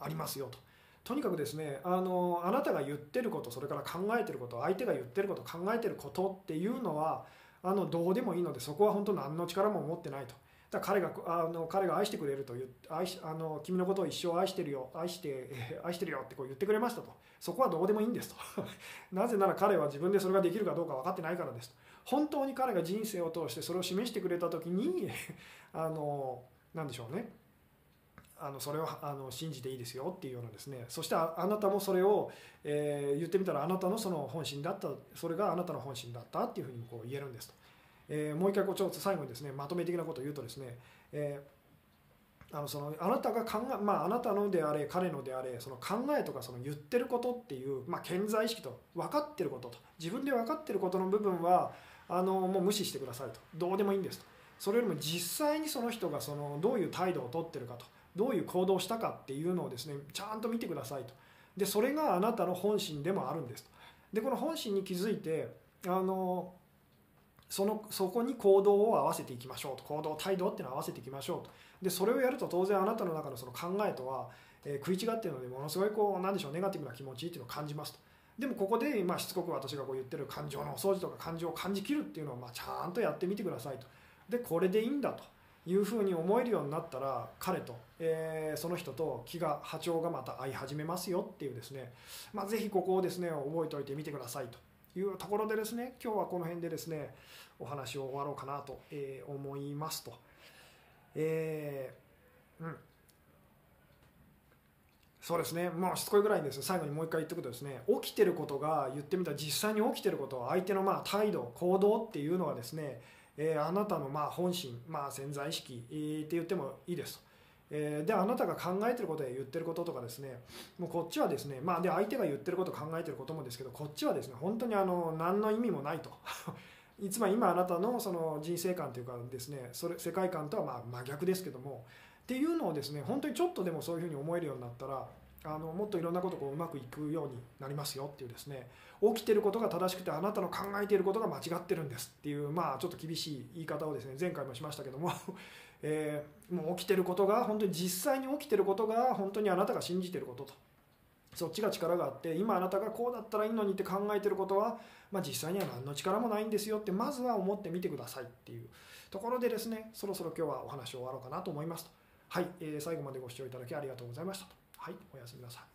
ありますよととにかくですねあのあなたが言ってることそれから考えてること相手が言ってること考えてることっていうのはあのどうでもいいのでそこは本当何の力も持ってないと。だ彼があの彼が愛してくれると言愛しあの君のことを一生愛してるよ愛して、[laughs] 愛してるよってこう言ってくれましたと。そこはどうでもいいんですと。[laughs] なぜなら彼は自分でそれができるかどうか分かってないからですと。本当に彼が人生を通してそれを示してくれた時に [laughs] あの何でしょうね。あのそれをあの信じていいですよっていうようなですね。そしてあなたもそれを、えー、言ってみたらあなたのその本心だった。それがあなたの本心だったっていうふうにこう言えるんですと、えー、もう一回こうちょっと最後にですねまとめ的なことを言うとですね、えー、あのそのあなたが考え、まあ、あなたのであれ彼のであれその考えとかその言ってることっていう、まあ、健在意識と分かってることと自分で分かってることの部分はあのもう無視してくださいと。どうでもいいんですと。それよりも実際にその人がそのどういう態度をとってるかとどういう行動をしたかっていうのをですねちゃんと見てくださいと。でそれがあなたの本心でもあるんですと。でこの本心に気づいてあのそのそこに行動を合わせていきましょうと。行動態度っていうのを合わせていきましょうと。でそれをやると当然あなたの中のその考えとは、えー、食い違っているのでものすごいこうなんでしょうネガティブな気持ちっていうのを感じますと。でもここで、まあ、しつこく私がこう言ってる感情のお掃除とか感情を感じきるっていうのをまあちゃんとやってみてくださいと。でこれでいいんだというふうに思えるようになったら彼と、えー、その人と気が波長がまた合い始めますよっていうですね、まあ、ぜひここをですね覚えておいてみてくださいと。いうところでですね今日はこの辺でですねお話を終わろうかなと、えー、思いますと。えー、うんそうですね、まあ、しつこいぐらいです最後にもう一回言っておくとですね起きてることが言ってみたら実際に起きてること相手のまあ態度行動っていうのはですねえー、あなたのまあ本心、まあ、潜在意識、えー、って言ってもいいですと。えー、であなたが考えてることや言ってることとかですねもうこっちはですね、まあ、で相手が言ってること考えてることもですけどこっちはですね本当にあの何の意味もないと。[laughs] いつも今あなたのその人生観というかですねそれ世界観とはまあ真逆ですけどもっていうのをですね本当にちょっとでもそういうふうに思えるようになったらあのもっといろんなことこううまくいくようになりますよっていうですね起きてることが正しくてあなたの考えていることが間違ってるんですっていうまあちょっと厳しい言い方をですね前回もしましたけども。[laughs] えー、もう起きてることが本当に実際に起きてることが本当にあなたが信じてることと。そっちが力があって今あなたがこうだったらいいのにって考えてることは、まあ、実際には何の力もないんですよってまずは思ってみてくださいっていうところでですねそろそろ今日はお話を終わろうかなと思いますと。はい、えー、最後までご視聴いただきありがとうございましたと。はいおやすみなさい。